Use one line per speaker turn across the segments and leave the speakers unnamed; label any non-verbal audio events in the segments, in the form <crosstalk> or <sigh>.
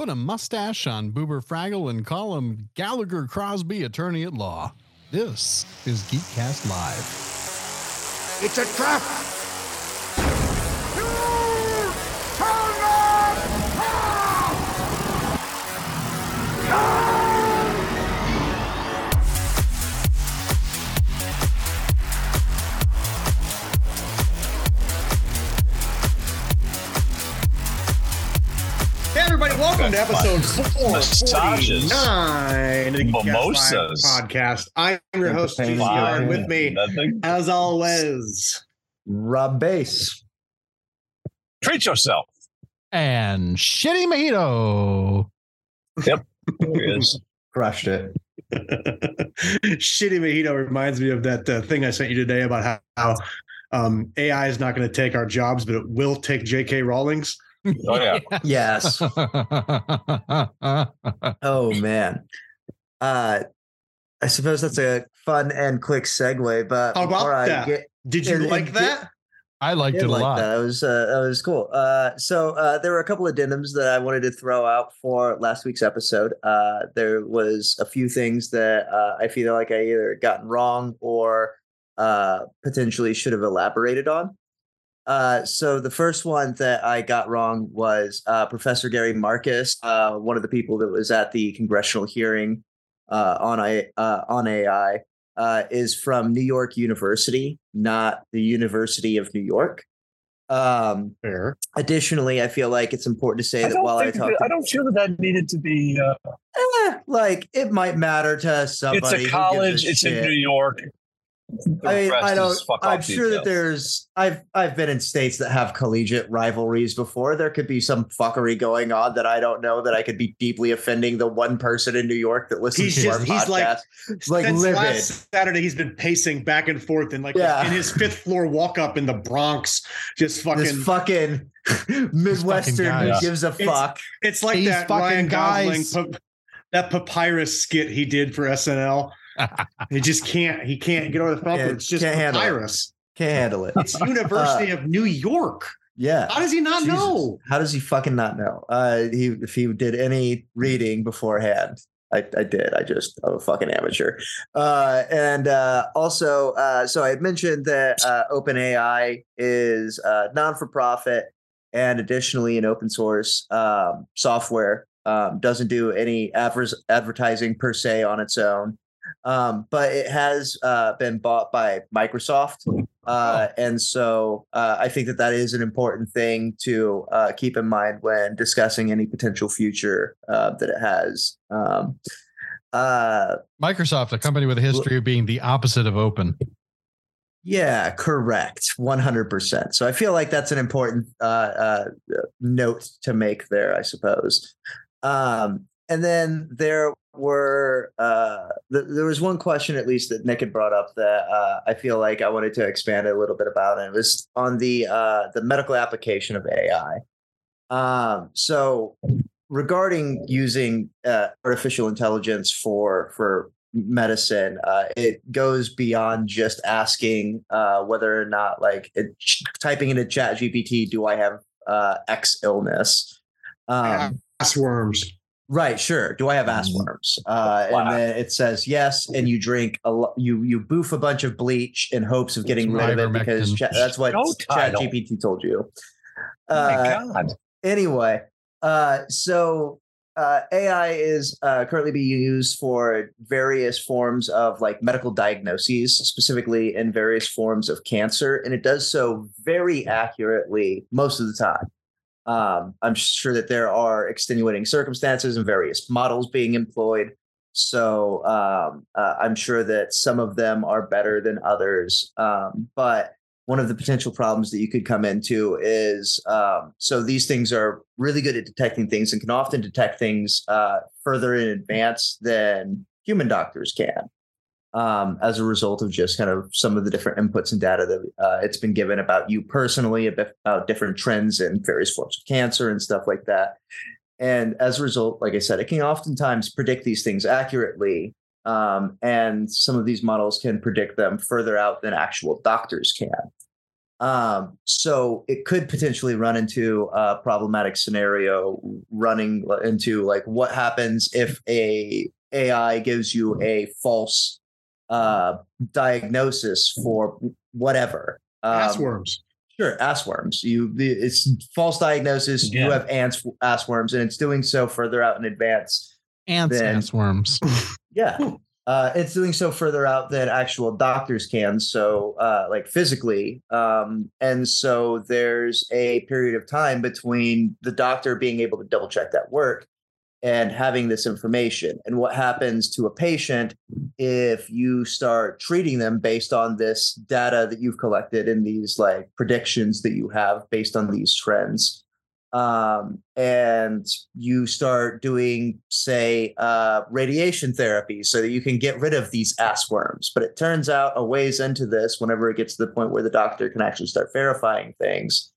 Put a mustache on Boober Fraggle and call him Gallagher Crosby, attorney at law. This is Geekcast Live.
It's a trap!
Welcome to episode
Massages.
449 of the Geekcast Live
Mimosas.
podcast. I'm your host,
Pain
Yard, with me,
Nothing.
as always.
Rob Bass.
Treat yourself.
And Shitty Mojito.
Yep. he is. <laughs>
Crushed it. <laughs>
Shitty Mojito reminds me of that uh, thing I sent you today about how, how um, AI is not going to take our jobs, but it will take J.K. Rawlings.
Oh yeah. <laughs>
Yes. Oh man. Uh I suppose that's a fun and quick segue, but
How about
before I
that?
get
Did you
And-
like
and
that?
I liked
did
it a
like
lot.
that. That was uh, that was cool. Uh, so uh, there were a couple of addendums that I wanted to throw out for last week's episode. Uh, there was a few things that uh, I feel like I either gotten wrong or uh, potentially should have elaborated on. Uh, so the first one that I got wrong was uh, Professor Gary Marcus, uh, one of the people that was at the congressional hearing uh, on I uh, on AI uh, is from New York University, not the University of New York. Um,
Fair.
additionally, I feel like it's important to say
I
that while I talk,
that- I don't feel that that needed to be. Uh,
eh, like it might matter to somebody.
it's a college. It's
shit.
in New York. The
I mean,
rest
I don't.
is fuck
I'm
off
sure that there's. I've I've been in states that have collegiate rivalries before. There could be some fuckery going on that I don't know that I could be deeply offending the one person in New York that listens
He's
to our
he's like-
podcast. Like
Since
livid.
last Saturday, he's been pacing back and forth in like
Yeah.
in his fifth floor walk up in the Bronx, just fucking. <laughs>
this fucking Midwestern
guys.
who gives a fuck.
It's like
These
that
fucking
Ryan Gosling,
guys.
pa- that papyrus skit he did for SNL. He just can't. He can't get over the fact that it's just
can't handle it.
papyrus.
Can't handle it.
It's University of New York.
Yeah.
How does he not
Jesus.
know?
How does he fucking not know? Uh, he if he did any reading beforehand, I, I did. I just I'm a fucking amateur. Uh, and uh, also, uh, so I had mentioned that uh, OpenAI is uh, non for profit and additionally an open source um, software. Um, doesn't do any adver- advertising per se on its own, um, but it has uh, been bought by Microsoft. Uh, and so uh, I think that that is an important thing to uh, keep in mind when discussing any potential future uh, that it has. Um, uh,
Microsoft, a company with a history of being the opposite of open.
yeah, correct, one hundred percent. So I feel like that's an important uh, uh, note to make there, I suppose. Um, and then there were uh, th- there was one question at least that Nick had brought up that uh, I feel like I wanted to expand a little bit about, and it was on the uh, the medical application of AI. Um, so regarding using uh, artificial intelligence for for medicine, uh, it goes beyond just asking uh, whether or not like it, typing into Chat GPT, do I have uh, X illness? Um,
Ass worms.
Right, sure. Do I have ass worms? Uh,
Wow.
And then it says yes, and you drink a lo- you you boof a bunch of bleach in hopes of getting rid of it because. Chat that's what Chat. GPT told you.
Oh
Uh,
my God.
anyway, uh, so uh, AI is uh, currently being used for various forms of like medical diagnoses, specifically in various forms of cancer, and it does so very accurately most of the time. Um, I'm sure that there are extenuating circumstances and various models being employed. So um, uh, I'm sure that some of them are better than others. Um, but one of the potential problems that you could come into is um, so these things are really good at detecting things and can often detect things uh, further in advance than human doctors can um, as a result of just kind of some of the different inputs and data that uh, it's been given about you personally about different trends and various forms of cancer and stuff like that. And as a result like i said it can oftentimes predict these things accurately um, and some of these models can predict them further out than actual doctors can. Um, so it could potentially run into a problematic scenario, running into like what happens if a AI gives you a false uh, diagnosis for whatever. Um,
Ass worms.
Sure, ass worms. You, it's false diagnosis. You have ants, ass worms, and it's doing so further out in advance.
Ants,
Then-
ass worms. <laughs>
Yeah, uh, it's doing so further out than actual doctors can. So, uh, like physically, um, and so there's a period of time between the doctor being able to double check that work and having this information. And what happens to a patient if you start treating them based on this data that you've collected and these like predictions that you have based on these trends? um, and you start doing, say, uh, radiation therapy so that you can get rid of these ass worms. But it turns out a ways into this, whenever it gets to the point where the doctor can actually start verifying things,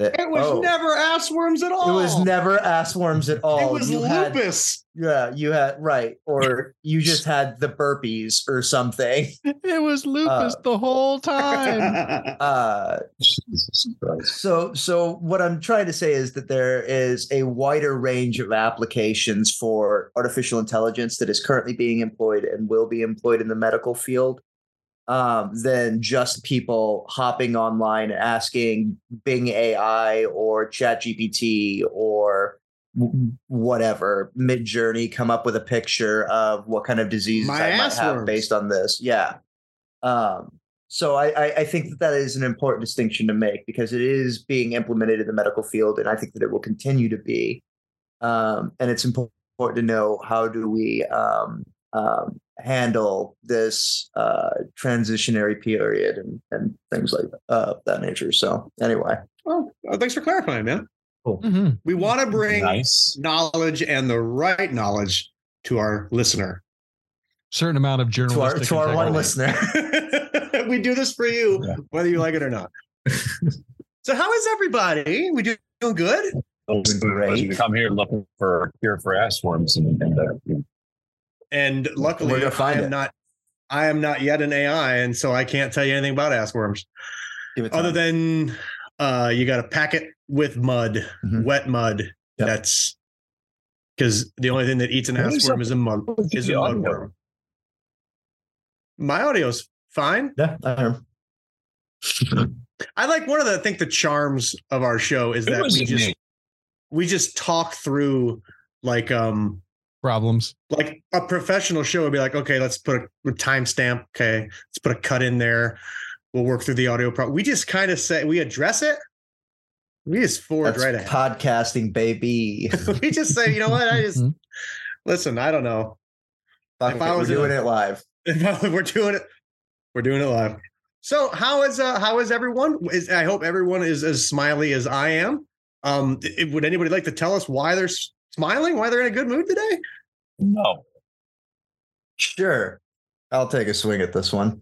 that
It was
oh,
never ass worms at all.
it was never ass worms at all.
It was
You had-
lupus.
yeah, you had right, or <laughs> you just had the burpees or something.
It was lupus
Uh,
the whole time. <laughs>
Uh, So, so what I'm trying to say is that there is a wider range of applications for artificial intelligence that is currently being employed and will be employed in the medical field um, than just people hopping online and asking Bing AI or ChatGPT or whatever Midjourney come up with a picture of what kind of diseases
My
I might have
worms.
based on this. Yeah. Um, so I, I, I think that that is an important distinction to make because it is being implemented in the medical field, and I think that it will continue to be. Um, and it's important to know how do we um, um, handle this uh, transitionary period and, and things like uh, that nature. So anyway,
well, uh, thanks for clarifying, man.
Mhm.
We want to bring
Nice.
knowledge and the right knowledge to our listener.
Certain amount of
to our to our one listener, <laughs>
we do this for you,
Yeah.
whether you like it or not. <laughs> so, how is everybody? We doing good?
Great.
Come here looking for a cure for ass worms, and, and uh,
And luckily,
We're gonna find
I am
it.
not. I am not yet an AI, and so I can't tell you anything about ass worms other than uh, you got to pack it with mud,
Mhm.
wet mud.
Yep.
That's because the only thing that eats an
What
ass
is
worm is a mud is a
audio?
mudworm. My audio's fine.
yeah, I am.
I like one of the I think the charms of our show is that we just
me.
we just talk through like um
Problems.
like a professional show would be like, okay, let's put a, a timestamp. Okay, let's put a cut in there. We'll work through the audio. problem. we just kind of say we address it. We just forward
That's
right ahead.
podcasting, baby. <laughs>
we just say, you know what? I <laughs> just
Mhm.
listen. I don't know.
Fuck
If
it,
I
we're
was
doing
a-
it live. <laughs>
if we're doing it. We're doing it live. So how is uh how is everyone? Is I hope everyone is as smiley as I am. Um, i- would anybody like to tell us why they're s- smiling? Why they're in a good mood today?
No.
Sure. I'll take a swing at this one.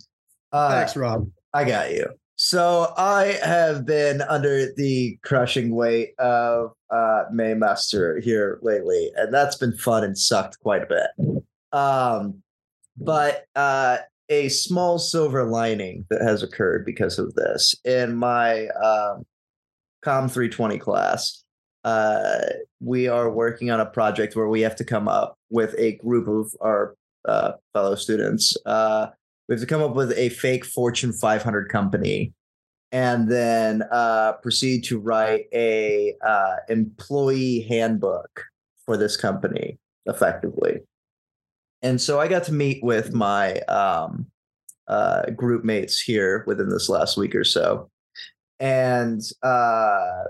Uh,
Thanks, Rob.
I got you. So I have been under the crushing weight of uh Maymaster here lately, and that's been fun and sucked quite a bit. Um, but uh a small silver lining that has occurred because of this in my um Com 320 class. Uh, we are working on a project where we have to come up with a group of our uh, fellow students. Uh, we have to come up with a fake Fortune 500 company and then uh, proceed to write a uh, employee handbook for this company effectively. And so I got to meet with my um, uh, group mates here within this last week or so. And uh,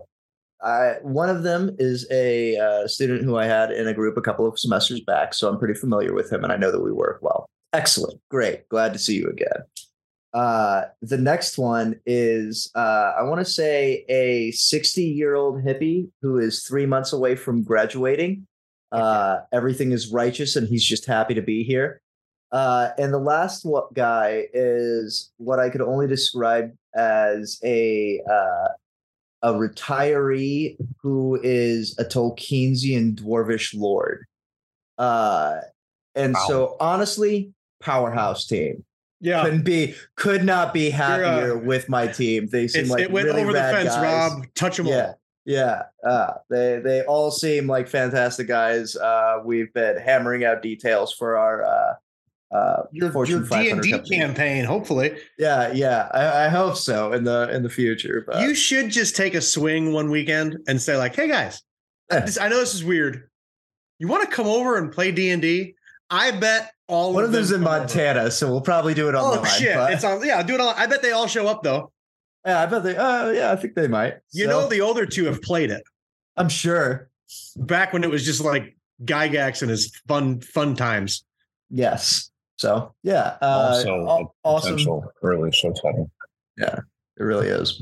I, one of them is a uh, student who I had in a group a couple of semesters back. So I'm pretty familiar with him and I know that we work well. Excellent. Great. Glad to see you again. Uh, the next one is, uh, I want to say, a 60 year old hippie who is three months away from graduating. Uh, everything is righteous and he's just happy to be here. Uh, and the last guy is what I could only describe as a uh, a retiree who is a Tolkienian dwarvish lord. Uh, and
Wow.
so, honestly, powerhouse team.
Yeah.
couldn't be could not be happier
uh,
with my team. They seem like
it went
really
over the fence,
guys.
Rob. Touch them
Yeah,
all.
yeah. Uh, they they all seem like fantastic guys. Uh, we've been hammering out details for our uh, uh,
Your,
Fortune
your D&D
company.
campaign, hopefully.
Yeah, yeah. I, I hope so in the in the future. But
you should just take a swing one weekend and say like, "Hey guys, <laughs> this, I know this is weird. You want to come over and play D&D? I bet all
one
of
them's
them
in
come over.
Montana, so we'll probably do it online.
Oh shit!
but-
It's on. Yeah, do it on. I bet they all show up though.
yeah, I bet they. Oh yeah, I think they might.
You
So,
know, the older two have played it
I'm sure.
back when it was just like Gygax and his fun fun times.
Yes. So yeah, uh,
also,
aw-
a
awesome.
potential early show title.
It really is.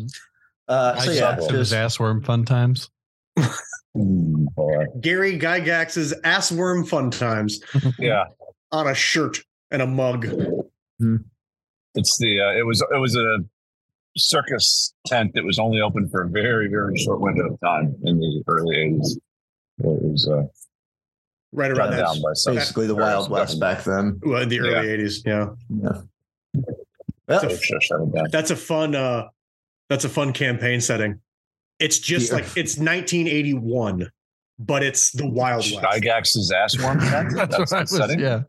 Uh, so
I
yeah, just,
ass worm fun times.
Gary Gygax's ass worm fun times
Yeah,
on a shirt and a mug.
it's the uh, it was it was a circus tent that was only open for a very very short window of time in the early eighties. It was uh,
Right around
shut
that.
down by some
basically the Wild West
government.
back then.
well, in the early '80s. Yeah,
Yeah. Well,
So shut shut it down.
that's a fun. uh That's a fun campaign setting. It's just
Yeah.
like it's 1981, but it's the Wild West.
Gygax's ass worm tent. <laughs>
That's,
That's,
what I
the
was,
setting.
yeah.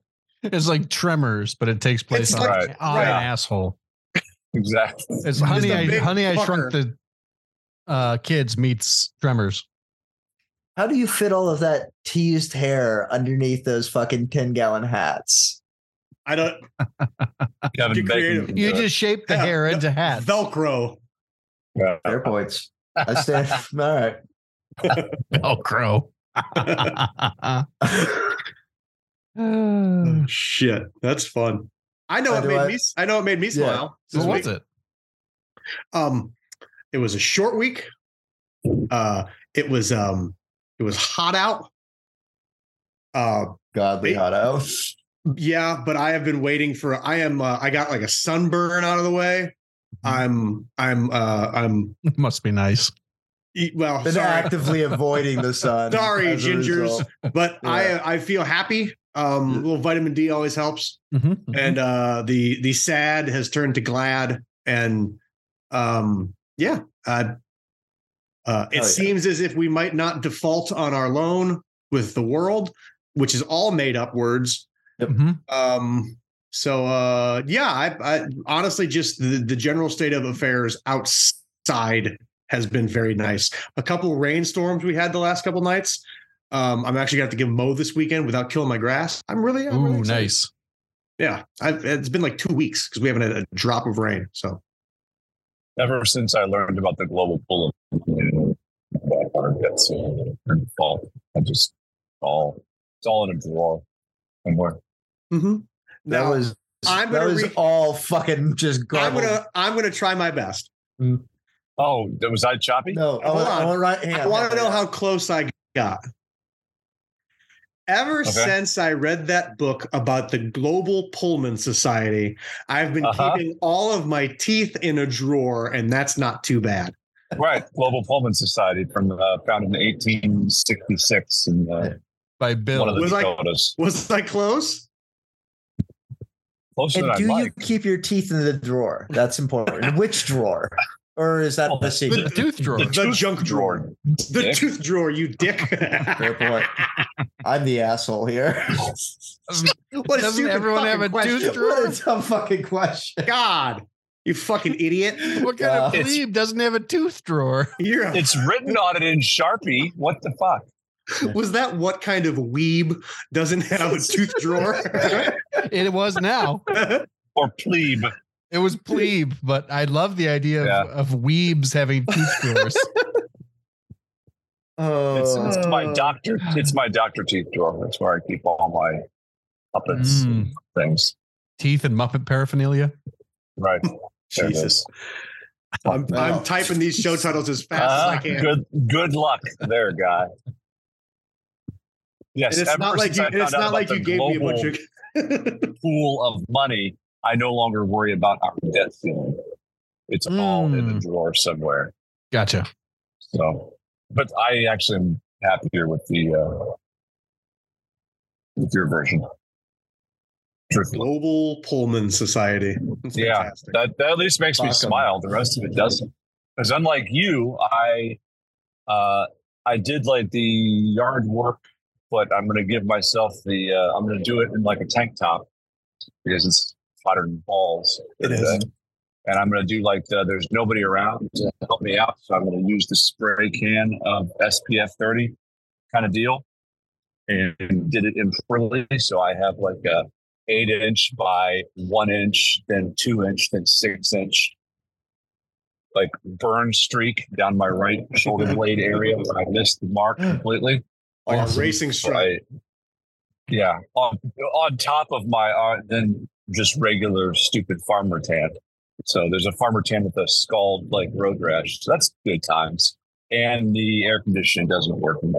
It's like Tremors, but it takes place
It's
on,
like-
on
Yeah.
an asshole.
Exactly.
It's Honey, I,
big
Honey, I. Shrunk the uh, Kids meets Tremors.
How do you fit all of that teased hair underneath those fucking 10 gallon hats?
I don't <laughs>
Kevin Bacon.
creative.
You just shape the
Yeah,
hair
no,
into hats.
Velcro.
Yeah.
Fair points. I stand. <laughs> all right. <laughs>
Velcro.
Oh, shit, that's fun. I know it made
I-
me. I know it made me
Yeah.
smile. this
what was it?
Um, it was a short week. Uh, it was um, it was hot out. Uh,
Godly
Hey.
hot out.
yeah, but I have been waiting for. I am. Uh, I got like a sunburn out of the way. I'm. I'm. Uh, I'm.
It <laughs> Must be nice.
Well,
Been
sorry,
actively <laughs> avoiding the sun.
Sorry, gingers. but
Yeah.
I. I feel happy. Um, a little vitamin D always helps.
Mhm, mhm.
and uh the the sad has turned to glad and um yeah uh uh it
Oh, yeah.
seems as if we might not default on our loan with the world which is all made up words
Mhm.
um so uh yeah i, I honestly just the, the general state of affairs outside has been very nice a couple rainstorms we had the last couple nights um i'm actually going to have to give mow this weekend without killing my grass i'm really, I'm really
Ooh,
excited.
nice.
Yeah, I've, it's been like two weeks because we haven't had a drop of rain. So
Ever since I learned about the global pull of that water gets in I just all it's all in a drawer somewhere. Mm-hmm.
That
now
was
I'm
that
gonna
was
re-
all fucking just
I'm gonna I'm gonna try my best.
Mm. Oh, was I choppy?
no, oh, oh, I
Hold
want,
on.
right. hang
I want to know how close I got. Ever
Okay.
since I read that book about the Global Pullman Society, I've been
Uh-huh.
keeping all of my teeth in a drawer, and that's not too bad.
Right, Global Pullman Society from uh, founded in 1866 in uh,
By
one
Bill.
of the
Was I- Was I close?
Closer
And
than
do
I'd
you
like.
keep your teeth in the drawer? That's important. Which drawer? Or is that
Oh,
the
The
secret?
tooth drawer.
The
The
tooth
junk drawer. The
Dick.
tooth drawer, you dick.
Fair point. <laughs> I'm the asshole here. <laughs>
what a
Doesn't
stupid
everyone have
fucking
a tooth
question.
drawer?
what a dumb fucking question.
God, you fucking idiot. <laughs>
What kind
Uh,
of plebe doesn't have a tooth drawer?
You're a,
It's written on it in Sharpie. What the fuck?
was that what kind of weeb doesn't have a tooth drawer?
It was now.
Or plebe.
It was plebe, but I love the idea
Yeah.
of, of weebs having tooth drawers.
Oh, <laughs>
It's, it's my doctor. It's my doctor teeth drawer. That's where I keep all my puppets and
Mm.
things.
Teeth and Muppet paraphernalia.
Right. <laughs> There
Jesus.
is.
I'm,
Wow.
I'm typing these show titles as fast
Ah,
as I can.
Good. Good luck, there, guy. Yes,
And it's not like you,
I
and
found
it's not like you gave me a bunch of. <laughs>
pool of money, I no longer worry about our debt ceiling. It's all in a
Mm.
drawer somewhere.
Gotcha.
So, but I actually am happier with the uh, with your version. Truthfully.
Global Pullman Society. That's
Yeah,
fantastic.
That, that at least makes me
Fuck 'em.
smile. The rest of it doesn't. Because unlike you, I uh, I did like the yard work, but I'm going to give myself the. Uh, I'm going to do it in like a tank top because it's hotter than balls.
It is.
today. And I'm going to do like the, there's nobody around to help me out, so I'm going to use the spray can of SPF 30 kind of deal, and did it improperly. So I have like a eight inch by one inch, then two inch, then six inch, like burn streak down my right shoulder <laughs> blade area where I missed the mark <gasps> completely.
Like a
Awesome.
racing
So
stripe.
I- yeah, on, on top of my uh, then just regular stupid farmer tan. So there's a farmer tan with a scald like road rash. So that's good times. And the air conditioning doesn't work in.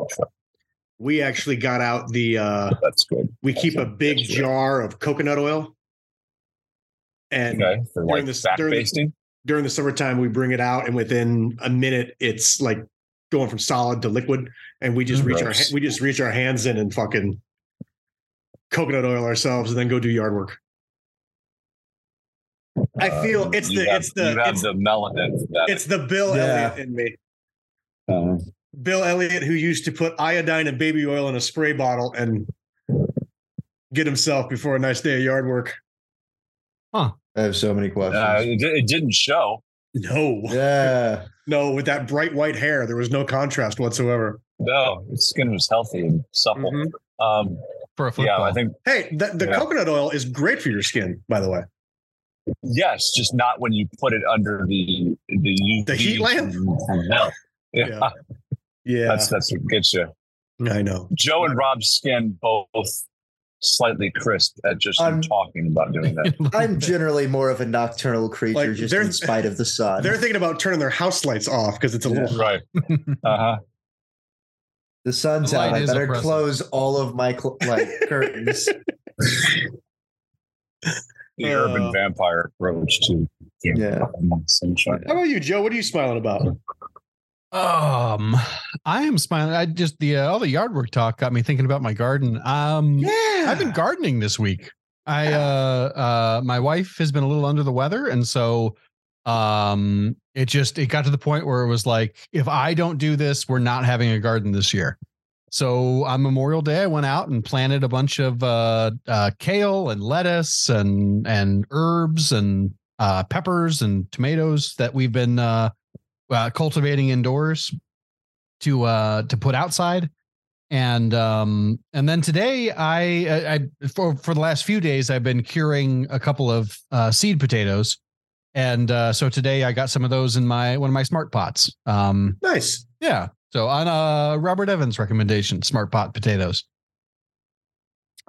We actually got out the uh <laughs>
That's good.
we keep a big
That's good.
jar of coconut oil. And
Okay, for
during
like fat
during the-
basting.
during the summertime we bring it out and within a minute it's like going from solid to liquid and we just reach our
Gross.
ha- we just reach our hands in and fucking coconut oil ourselves and then go do yard work i feel
Um,
it's the
have-
it's the
you have
it's,
the melanin. That.
it's the bill
Yeah.
elliott in me
Uh,
bill elliott who used to put iodine and baby oil in a spray bottle and get himself before a nice day of yard work Huh.
I have so many questions.
uh, it, it didn't show.
no
yeah. <laughs>
no with that bright white hair there was no contrast whatsoever
No, his skin was healthy and supple.
Mhm.
Um,
for a football.
yeah,
football.
I think
hey the, the
Yeah.
coconut oil is great for your skin by the way
yes, just not when you put it under the the UV
The heat lamp?
from- from. Yeah,
Yeah. yeah
that's that's what gets you.
i know
Joe and Rob's skin both slightly crisp at just
I'm-
talking about doing that. <laughs>
I'm generally more of a nocturnal creature,
Like,
just
they're-
in spite of the sun.
They're thinking about turning their house lights off because it's a
Yeah.
little.
right. <laughs> Uh huh.
the sun's
The
out. I better
oppressive.
close all of my cl- like curtains. <laughs>
The
Uh,
urban vampire approach to
Yeah.
sunshine.
How about you, Joe? What are you smiling about?
Um, I am smiling. I just the uh, all the yard work talk got me thinking about my garden. Um,
Yeah,
I've been gardening this week. I uh uh my wife has been a little under the weather and so um it just it got to the point where it was like if I don't do this we're not having a garden this year. So on Memorial Day I went out and planted a bunch of uh uh kale and lettuce and and herbs and uh peppers and tomatoes that we've been uh, uh cultivating indoors to uh to put outside. And um and then today i i, I for for the last few days i've been curing a couple of uh seed potatoes. And uh so today i got some of those in my one of my smart pots. Um
nice.
yeah so on uh robert evans recommendation smart pot potatoes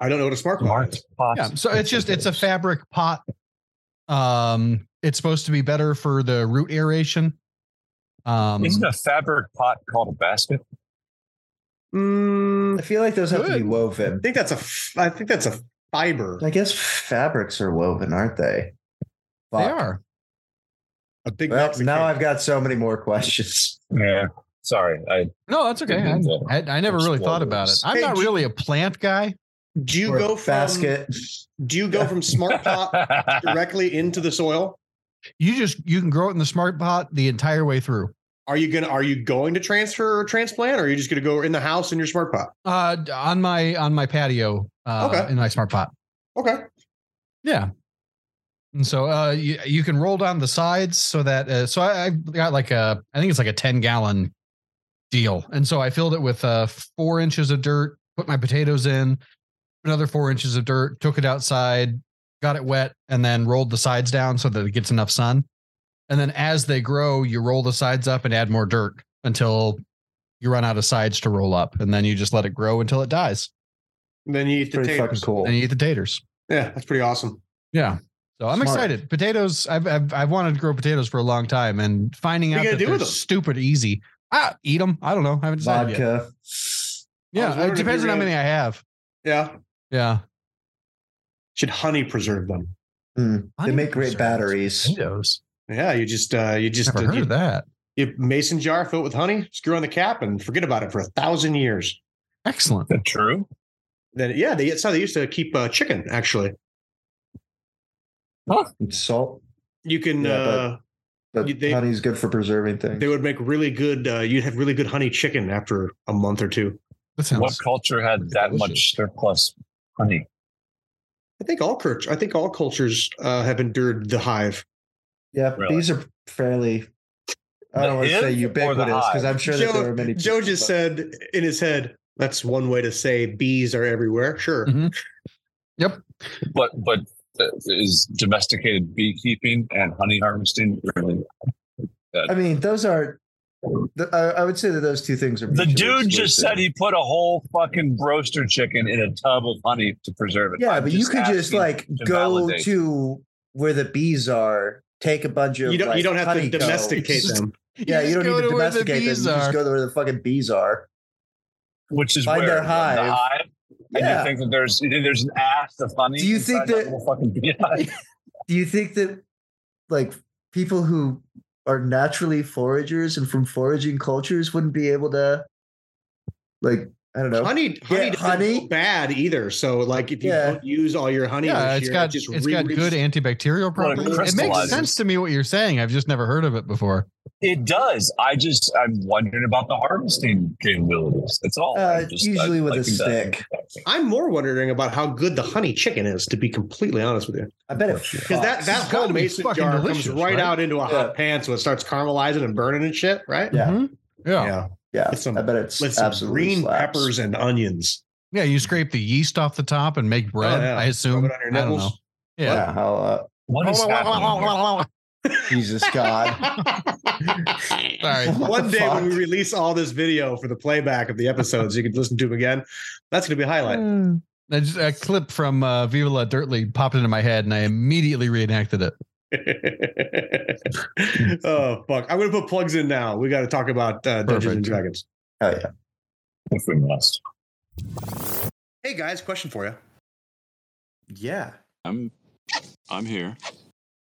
I don't know what a smart pot
Smart
is.
pots.
yeah so it's just it's a fabric pot um it's supposed to be better for the root aeration um
Isn't a fabric pot called a basket?
Mm,
I feel like those have to be
woven.
I think that's a. I think that's a fiber.
I guess fabrics are woven, aren't they?
they are
A big.
Well,
Mexican.
now I've got so many more questions.
Yeah. Sorry. I
no that's okay I, I, I never really thought about it i'm
Hey,
not really a plant guy
Do you
Or
go from
basket.
Do you go from smart pot <laughs> directly into the soil?
you just you can grow it in the smart pot the entire way through
Are you gonna Are you going to transfer or transplant? Or are you just gonna go in the house in your smart pot?
uh on my on my patio uh
Okay.
in my smart pot
Okay.
yeah and so uh you, you can roll down the sides so that uh, so I, I got like a i think it's like a 10 gallon deal and so i filled it with uh four inches of dirt put my potatoes in another four inches of dirt took it outside got it wet and then rolled the sides down so that it gets enough sun and then as they grow you roll the sides up and add more dirt until you run out of sides to roll up and then you just let it grow until it dies
Then you eat the
Pretty
taters.
cool.
and you eat the taters
Yeah, that's pretty awesome.
yeah so i'm
Smart.
excited potatoes I've, I've i've wanted to grow potatoes for a long time and finding
What
out that they're stupid easy ah eat them i don't know i haven't decided
Vodka.
I was
yeah it depends on how many i have
Yeah.
yeah
Should honey preserve them?
Mm, They make great batteries.
potatoes
Yeah, you just uh you just
never
uh,
heard
you,
of that
you mason jar fill it with honey, screw on the cap, and forget about it for a thousand years.
excellent
Is that true?
Then yeah, they, that's how they used to keep uh, chicken. Actually,
And salt.
You can.
Yeah, but-
uh,
But
You- they-
honey's good for preserving things.
they would make really good. Uh, you'd have really good honey chicken after a month or two.
What culture had that
delicious.
much surplus honey?
I think all culture. I think all cultures uh, have endured the hive.
yeah,
Really?
these are fairly. I
The
don't want to say
hive or the
ubiquitous because? I'm sure that
Joe,
there are many.
Joe just
but-
said in his head, "That's one way to say bees are everywhere." Sure.
Mhm.
But but uh, is domesticated beekeeping and honey harvesting really?
I mean, those are. th- I, I would say that those two things are.
The
mutually
dude just said he put a whole fucking broaster chicken in a tub of honey to preserve it.
Yeah,
I'm
but you could just like
to
go
validate.
to where the bees are, take a bunch of.
You don't.
like,
you don't have to domesticate
Just-
them. <laughs>
Yeah, you
just
don't
go
need to
to where the
domesticate them. You just go to where the fucking bees are.
which is
find
where
their
The
hive.
Hive? And
Yeah.
you think that there's there's an ass of honey?
Do you think
inside
that-
fucking <laughs> beehive?
Do you think that like people who are naturally foragers and from foraging cultures wouldn't be able to like I don't know.
Honey, honey,
Get
doesn't
honey?
bad either. So, like, if you
Yeah.
don't use all your honey,
Yeah,
this
it's
year,
got
it just
it's got good antibacterial
Well, it
properties. It makes sense to me what you're saying. I've just never heard of it before.
It does. I just I'm wondering about the harvesting capabilities. That's all.
Uh,
just-
usually
I-
with
I
a stick.
I'm more wondering about how good the honey chicken is. To be completely honest with you,
I bet it
because that that
It's
whole
be
mason jar comes right,
right?
out into a
Yeah.
hot pan, so it starts caramelizing and burning and shit. Right?
Yeah.
Mhm. Yeah. yeah.
yeah.
yeah,
with some-
I bet it's
With some
absolutely
green
slaps.
peppers and onions.
Yeah, you scrape the yeast off the top and make bread.
Oh, yeah.
I assume.
Rub it on your
I don't know.
nipples.
Yeah.
Yeah, how uh,
What is happening? here?
Jesus God. <laughs>
Sorry.
One
the
day when we release all this video for the playback of the episodes, you can listen to them again. That's going to be a highlight.
I just- a clip from uh, Viva La Dirt League popped into my head, and I immediately reenacted it. <laughs>
oh fuck! I'm going to put plugs in now. We got to talk about uh, Dungeons and Dragons.
Oh yeah.
If we must.
Hey guys, question for you.
Yeah.
I'm I'm here.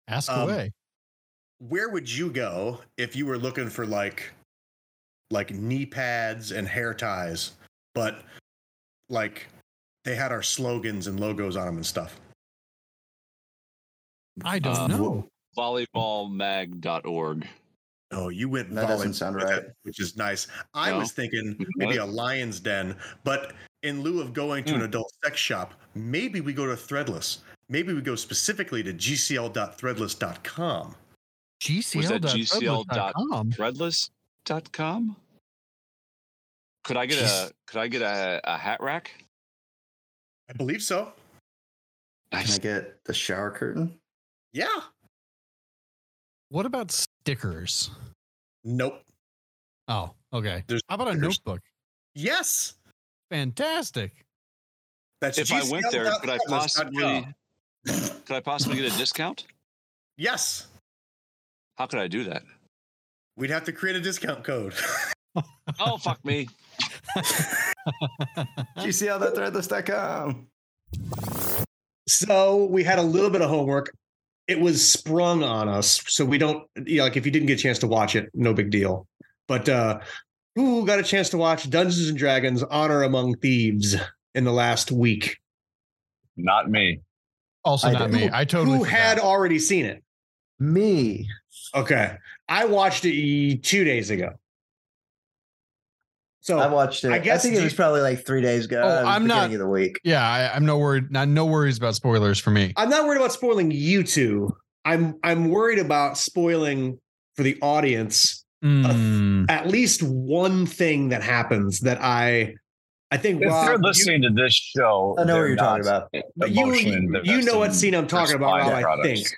Ask
Um,
away.
Where would you go if you were looking for like like knee pads and hair ties but like they had our slogans and logos on them and stuff
I don't
um,
know.
Volleyballmag.org.
oh you went
That doesn't sound right.
it, which is nice i
No.
was thinking maybe a lion's den but in lieu of going to an
Hmm.
adult sex shop maybe we go to threadless maybe we go specifically to gcl.threadless.com
Was that GCL dot-
GCL.com.
Threadless.com. Could I get a could I get a, a hat rack?
i believe so
Can I get the shower curtain?
yeah
What about stickers?
nope
Oh, okay.
There's
How about a
stickers.
notebook?
yes
Fantastic.
that's
If I went there, could I possibly could I possibly get a discount?
yes
How could I do that?
We'd have to create a discount code. <laughs>
Oh fuck me. <laughs>
GCL.threadless.com.
So we had a little bit of homework. It was sprung on us, so we don't. You know, like if you didn't get a chance to watch it, no big deal. But uh who got a chance to watch Dungeons and Dragons: Honor Among Thieves in the last week?
Not me.
Also
I
not
did.
me. I totally
Who had already seen it?
Me.
Okay, I watched it two days ago. So
I watched it.
I
I,
guess
think it was probably like three days ago.
Oh, I'm not-
of the week.
Yeah, I, I'm no worried. Not no worries about spoilers for me.
I'm not worried about spoiling you two. I'm I'm worried about spoiling for the audience
Mm,
at least one thing that happens that I I think
If
Rob,
they're
you-
listening to this show,
I know what you're talking about.
But you- you know what scene I'm talking about, Rob, I think.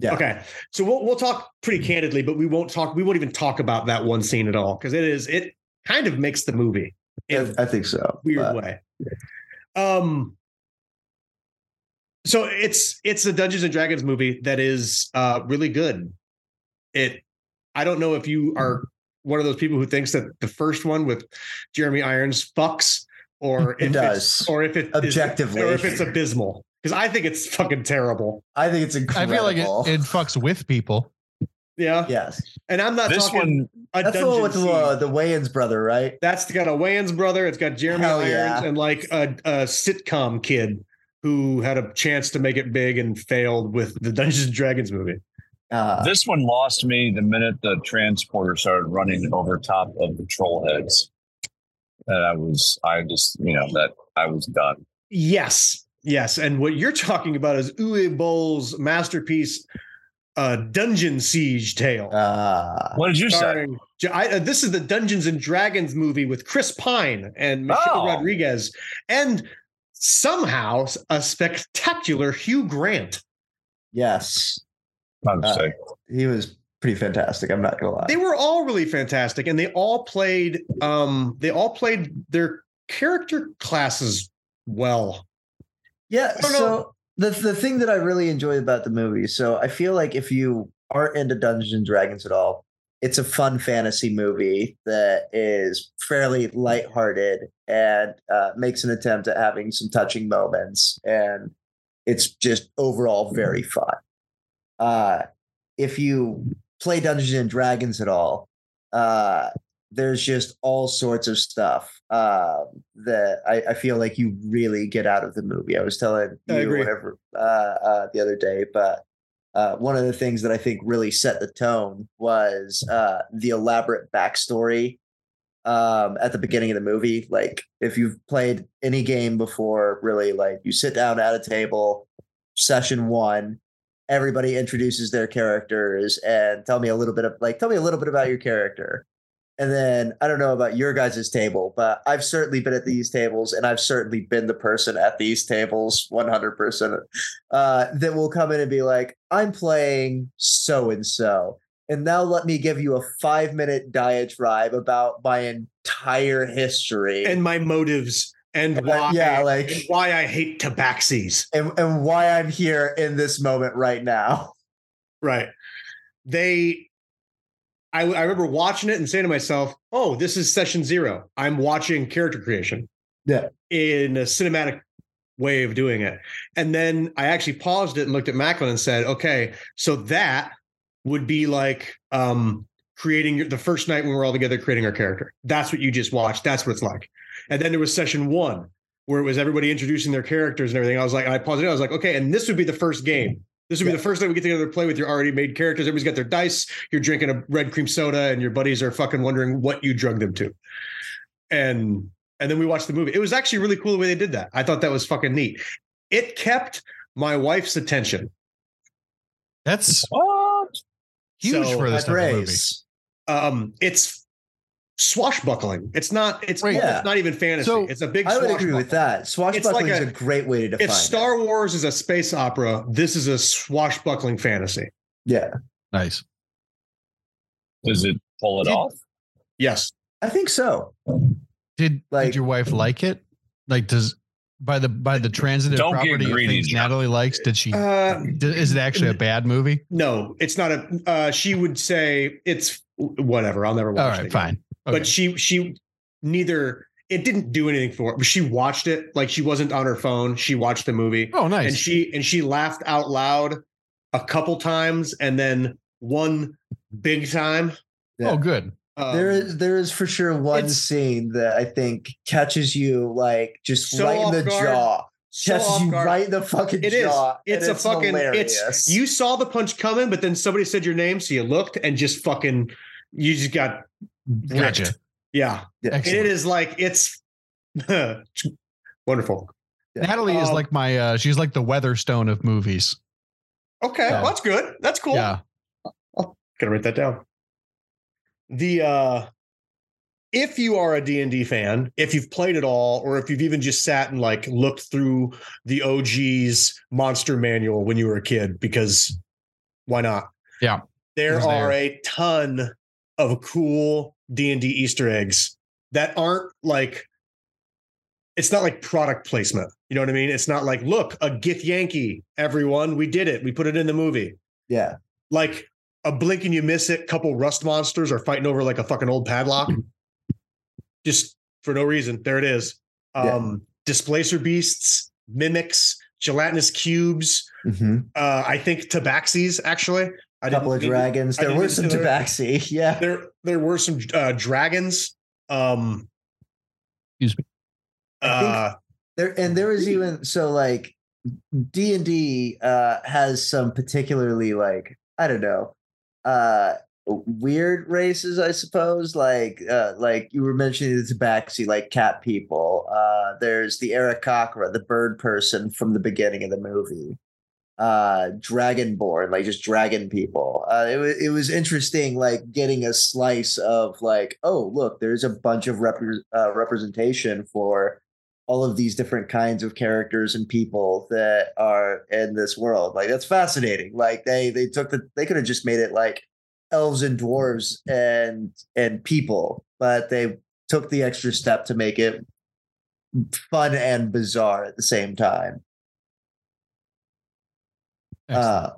Yeah.
Okay. So we'll we'll talk pretty candidly, but we won't talk we won't even talk about that one scene at all because it is it kind of makes the movie
I, I think so.
weird
but-
way. Um so it's it's a Dungeons and Dragons movie that is uh really good. It I don't know if you are one of those people who thinks that the first one with Jeremy Irons fucks or <laughs>
It does.
it's or if it
Objectively.
or if it's abysmal. Because I think it's fucking terrible.
I think it's incredible.
I feel like it, it fucks with people.
Yeah.
yes.
And I'm not
This
talking
one,
a
That's the one with the, uh, the Wayans brother, right?
That's got a Wayans brother. It's got Jeremy
Hell
Irons
yeah.
and like a, a sitcom kid who had a chance to make it big and failed with the <laughs> Dungeons and Dragons movie.
Uh,
This one lost me the minute the transporter started running over top of the troll heads. And I was, I just, you know, that I was done.
Yes, yes. And what you're talking about is Uwe Boll's masterpiece, uh, Dungeon Siege Tale.
uh,
What did you say?
I, uh, this is the Dungeons and Dragons movie with Chris Pine and Michelle
Oh.
Rodriguez, and somehow a spectacular Hugh Grant.
yes,
My mistake.
he was pretty fantastic. I'm not gonna lie.
They were all really fantastic, and they all played. Um, they all played their character classes well.
Yeah. So the the thing that I really enjoy about the movie, so I feel like if you aren't into Dungeons and Dragons at all, it's a fun fantasy movie that is fairly lighthearted and uh, makes an attempt at having some touching moments, and it's just overall very fun. Uh, if you play Dungeons and Dragons at all, uh, there's just all sorts of stuff um, that I, I feel like you really get out of the movie. I was telling
I
you whatever uh, uh, the other day, but uh, one of the things that I think really set the tone was uh, the elaborate backstory um, at the beginning of the movie. Like if you've played any game before, really, like you sit down at a table, session one, everybody introduces their characters and tell me a little bit of like tell me a little bit about your character. And then I don't know about your guys' table, but I've certainly been at these tables and I've certainly been the person at these tables 100% uh, that will come in and be like, I'm playing so and so. And now let me give you a five minute diatribe about my entire history
and my motives and
And,
why
yeah, like-
and why I hate tabaxis.
and, and why I'm here in this moment right now.
Right. They I, I remember watching it and saying to myself, "Oh, this is session 0. I'm watching character creation."
Yeah.
In a cinematic way of doing it. And then I actually paused it and looked at Macklin and said, "Okay, so that would be like um creating your, the first night when we're all together creating our character. That's what you just watched. That's what it's like." And then there was session 1 where it was everybody introducing their characters and everything. I was like, I paused it. I was like, okay, and this would be the first game. This would be the first time we get together to play with your already made characters. Everybody's got their dice. You're drinking a red cream soda, and your buddies are fucking wondering what you drug them to. And and then we watched the movie. It was actually really cool the way they did that. I thought that was fucking neat. It kept my wife's attention.
That's
What?
huge
So,
for
I
this type of movie.
Um, it's swashbuckling. It's not. It's
Right.
Yeah.
it's not even fantasy.
So,
it's a big.
I would agree with that. Swashbuckling is
a-
a great way to define
If Star Wars is a space opera, this is a swashbuckling fantasy.
Yeah,
Nice.
Does it pull it
Did-
off?
Yes.
I think so.
Did
Like-
did your wife like it? Like does by the by the transitive property of things Natalie likes, did she
Uh,
is it actually a bad movie?
no, it's not a. Uh, she would say it's whatever. I'll never watch
All
it.
right,
again.
fine. Okay.
But she she neither. It didn't do anything for her. but she watched it like she wasn't on her phone. She watched the movie
oh, nice.
and she and she laughed out loud a couple times, and then one big time.
oh, good.
Um,
there is there is for sure one scene that I think catches you like just
So
right in the
guard.
jaw.
so
catches you
guard.
right in the fucking
It is.
jaw.
It's
and
a fucking.
hilarious.
It's you saw the punch coming, but then somebody said your name, so you looked and just fucking. You just got. Ripped.
Gotcha.
Yeah,
Yeah.
it is like it's <laughs> wonderful.
Yeah.
Natalie is
Um,
like my uh she's like the Weatherstone of movies.
Okay,
Yeah.
well, that's good. That's cool.
Yeah.
Gotta write that down. The uh if you are a D&D fan, if you've played it all, or if you've even just sat and like looked through the OG's monster manual when you were a kid, because why not?
Yeah.
There are
there.
a ton of cool D&D Easter eggs that aren't like it's not like product placement. You know what I mean? It's not like, look, a Githyanki, everyone, we did it. We put it in the movie
yeah.
like a blink and you miss it couple rust monsters are fighting over like a fucking old padlock <clears throat> just for no reason there it is
Yeah.
um displacer beasts mimics gelatinous cubes
hmm
uh i think tabaxis actually I
A couple of dragons. There were some tabaxi. <laughs> Yeah.
there there were some uh dragons um
Excuse me.
Uh
There and there was even so like D and D uh, has some particularly like I don't know uh, weird races, I suppose. Like uh, like you were mentioning the Tabaxi, like cat people. Uh, there's the Aarakocra, the bird person from the beginning of the movie. Uh, Dragonborn, like just dragon people. Uh, it was it was interesting, like getting a slice of like, oh look, there's a bunch of rep- uh, representation for all of these different kinds of characters and people that are in this world. Like that's fascinating. Like they they took the they could have just made it like elves and dwarves and and people, but they took the extra step to make it fun and bizarre at the same time.
Excellent.
Uh,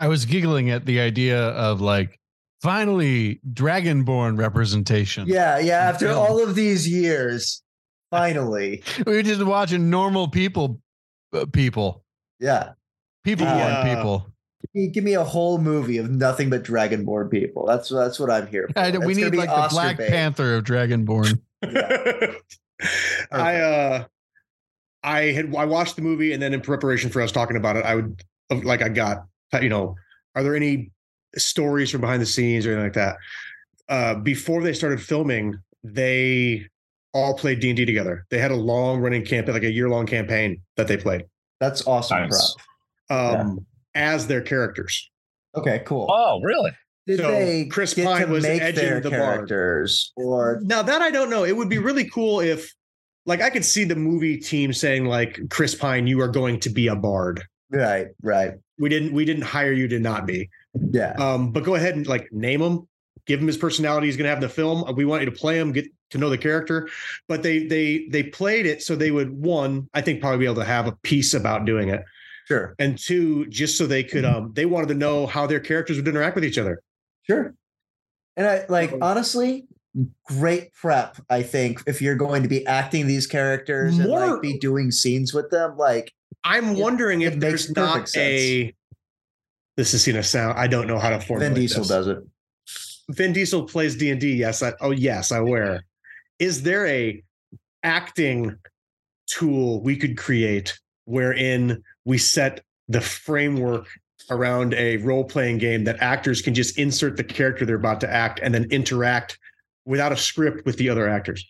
I was giggling at the idea of like finally dragonborn representation.
yeah, yeah. After
film.
all of these years, <laughs> finally,
we were just watching normal people, uh, people,
yeah.
people born
Yeah.
people.
Give me, give me a whole movie of nothing but dragonborn people. That's that's what I'm here for.
I, we need
be
like the Black
bait.
Panther of dragonborn. <laughs>
I uh I had I watched the movie and then in preparation for us talking about it, I would like I got you know, are there any stories from behind the scenes or anything like that? Uh before they started filming, they all played D&D together. They had a long running campaign, like a year long campaign that they played
That's awesome,
Nice.
um as their characters.
Okay, cool.
Oh, really?
Did
so
they
Chris
get
Pine
to
was
make
edging
their
the bard.
characters, or
Now that I don't know, it would be really cool if like I could see the movie team saying like Chris Pine, you are going to be a bard.
Right, right,
We didn't we didn't hire you to not be.
yeah,
Um, but go ahead and like name him, give him his personality he's gonna have the film. We want you to play him, get to know the character. But they they they played it so they would one, I think probably be able to have a piece about doing it.
sure,
And two, just so they could um they wanted to know how their characters would interact with each other.
sure. And I like honestly, great prep. I think if you're going to be acting these characters and like be doing scenes with them, like
I'm
It-
wondering if
makes
there's not
perfect
a this is gonna sound I don't know how to formulate
Vin Diesel
this.
does it.
Vin Diesel plays D and D. Yes, I, oh yes, I wear. Is there a acting tool we could create wherein we set the framework around a role playing game that actors can just insert the character they're about to act and then interact without a script with the other actors?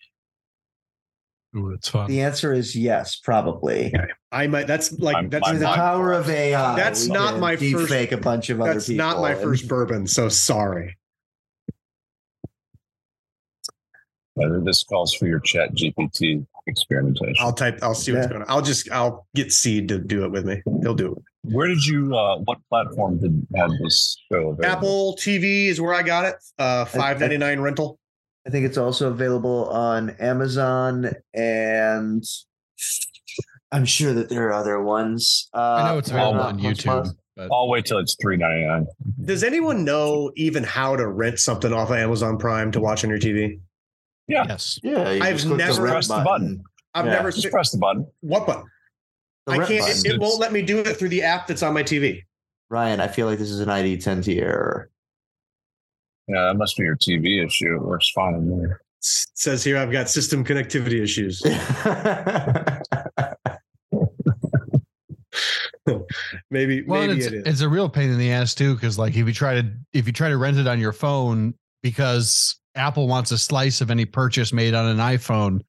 Ooh, it's fun.
The answer is yes, probably.
I might. That's like
I'm-
that's
I'm
the
not-
power of AI.
That's
we
not my
deep
first-
fake a bunch of other
that's
people.
not my
and-
first bourbon. So sorry.
Uh, This calls for your chat GPT experimentation.
I'll type. I'll see what's
Yeah.
going on. I'll just. I'll get Seed to do it with me. He'll do it.
Where did you, uh, what platform did have this show available?
Apple TV is where I got it. Uh, five ninety nine rental.
I think it's also available on Amazon and I'm sure that there are other ones. Uh,
I know it's available on YouTube.
Plus.
But
I'll wait till it's three ninety nine.
Does anyone know even how to rent something off of Amazon Prime to watch on your TV?
Yeah,
yes,
Yeah,
I've
just click the
never-
pressed the button.
I've
Yeah.
never
just
seen
press the button.
what button.
The
I can't.
button.
It, it won't let me do it through the app that's on my TV.
Ryan, I feel like this is an ID10T error.
Yeah, that must be your TV issue. It works fine.
It says here I've got system connectivity issues. <laughs> <laughs> maybe
well,
maybe
it's,
it is.
it's a real pain in the ass too, because like if you try to if you try to rent it on your phone because Apple wants a slice of any purchase made on an iPhone,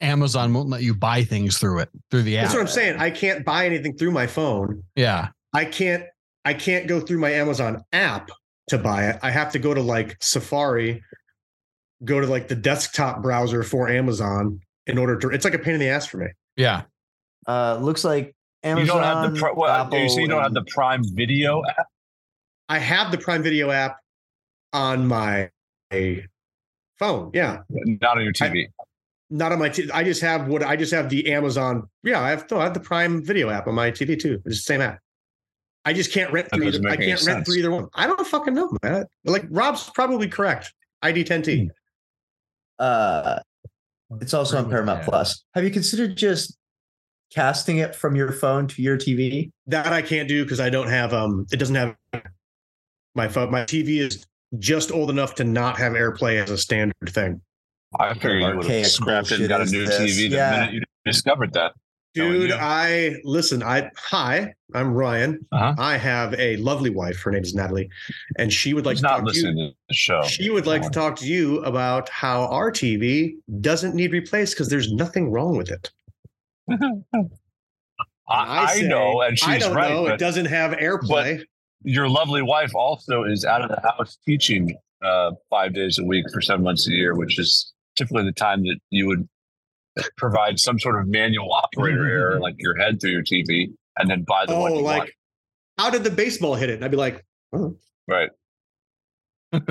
Amazon won't let you buy things through it through the app.
That's what I'm saying. I can't buy anything through my phone.
Yeah,
I can't I can't go through my Amazon app to buy it. I have to go to like Safari, go to like the desktop browser for Amazon in order to it's like a pain in the ass for me.
yeah.
uh, looks like Amazon.
you don't have the pri- what, you say you don't have the Prime Video app.
I have the Prime Video app on my phone. Yeah.
Not on your TV.
Not on my TV. I just have what I just have the Amazon. Yeah, I have no, I have the Prime Video app on my TV too. It's the same app. I just can't rent
That
through either. I
make
can't rent
sense.
through either one. I don't fucking know, man. Like Rob's probably correct. ID 10T.
Uh, it's also on Paramount
Yeah.
Plus. Have you considered just casting it from your phone to your TV?
That I can't do because I don't have um it doesn't have my phone. My TV is just old enough to not have AirPlay as a standard thing.
I figured you would
archaic
have scrapped it and got a new
this?
TV the
Yeah.
minute you discovered that.
Dude. I listen. I hi, I'm Ryan.
Uh-huh.
I have a lovely wife. Her name is Natalie, and she would like
He's
to
not
talk to you.
listening to the show.
She would like to talk to you about how our TV doesn't need replaced because there's nothing wrong with it. <laughs>
I, I
say,
know, and she's
I don't
right.
know. It doesn't have airplay.
your lovely wife also is out of the house teaching uh, five days a week for seven months a year, which is typically the time that you would provide some sort of manual operator error, <laughs> like your head through your TV, and then buy the
oh,
one you
like
want.
how did the baseball hit it? And I'd be like,
Right.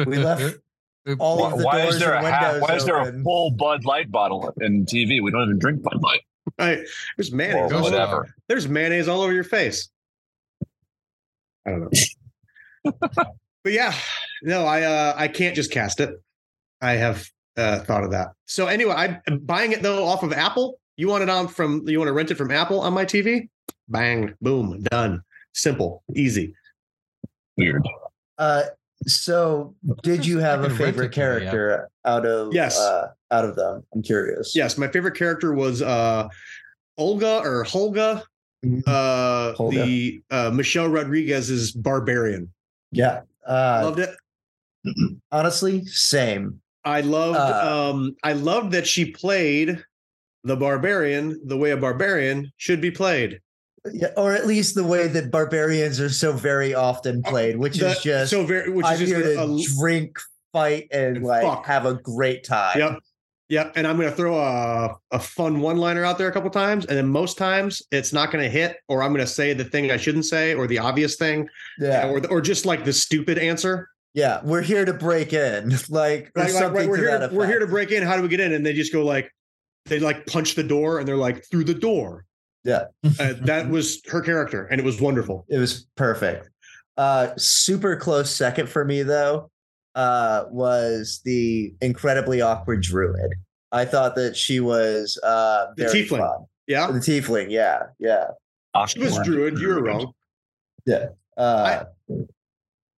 We left <laughs> all
Why,
of the
why
doors
is there a
and
half,
windows
why is there a full Bud Light bottle in TV? We don't even drink Bud Light
I, there's
or
mayonnaise. all over-
whatever.
There's mayonnaise all over your face. I don't know. <laughs> but yeah, no, I uh I can't just cast it. I have uh thought of that. So anyway, I'm buying it though off of Apple. You want it on from you want to rent it from Apple on my TV? Bang, boom, done. Simple, easy.
Weird.
Uh, so did you have a favorite
it from the app.
character out of
Yes.
uh, out of them? I'm curious.
Yes, my favorite character was uh Olga or Holga. Uh
Holga.
the uh Michelle Rodriguez's barbarian.
Yeah. Uh,
Loved it. <clears throat>
honestly, same.
I loved
Uh,
um I loved that she played the barbarian the way a barbarian should be played.
Yeah, or at least the way that barbarians are so very often played, which
Uh, The-
is just
so very which
I'm
is just
here to
a, a-
drink, fight, and
and
like
fuck.
have a great time.
Yep. Yep. And I'm gonna throw a, a fun one-liner out there a couple times. And then most times it's not gonna hit, or I'm gonna say the thing I shouldn't say, or the obvious thing,
Yeah,
or or just like the stupid answer.
yeah. We're here to break in, <laughs> like or
Like, like,
something
we're
to
here to, we're here to break in. How do we get in? And they just go like they like punch the door and they're like through the door.
Yeah.
Uh, that <laughs> was her character, and it was wonderful.
It was perfect. Uh, super close second for me though uh, was the incredibly awkward druid. I thought that she was uh,
The
very
tiefling.
fun.
Yeah.
The tiefling, yeah, yeah.
She was druid. You were wrong.
Uh,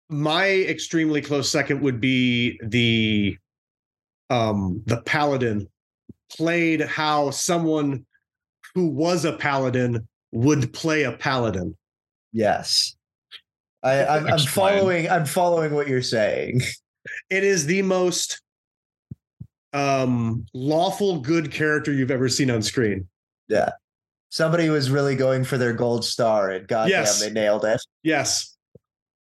my extremely close second would be the um the paladin played how someone who was a paladin would play a paladin
yes. I, I'm, I'm following. I'm following what you're saying. <laughs>
it is the most um lawful good character you've ever seen on screen
Yeah. Somebody was really going for their gold star, and goddamn,
Yes.
they nailed it.
yes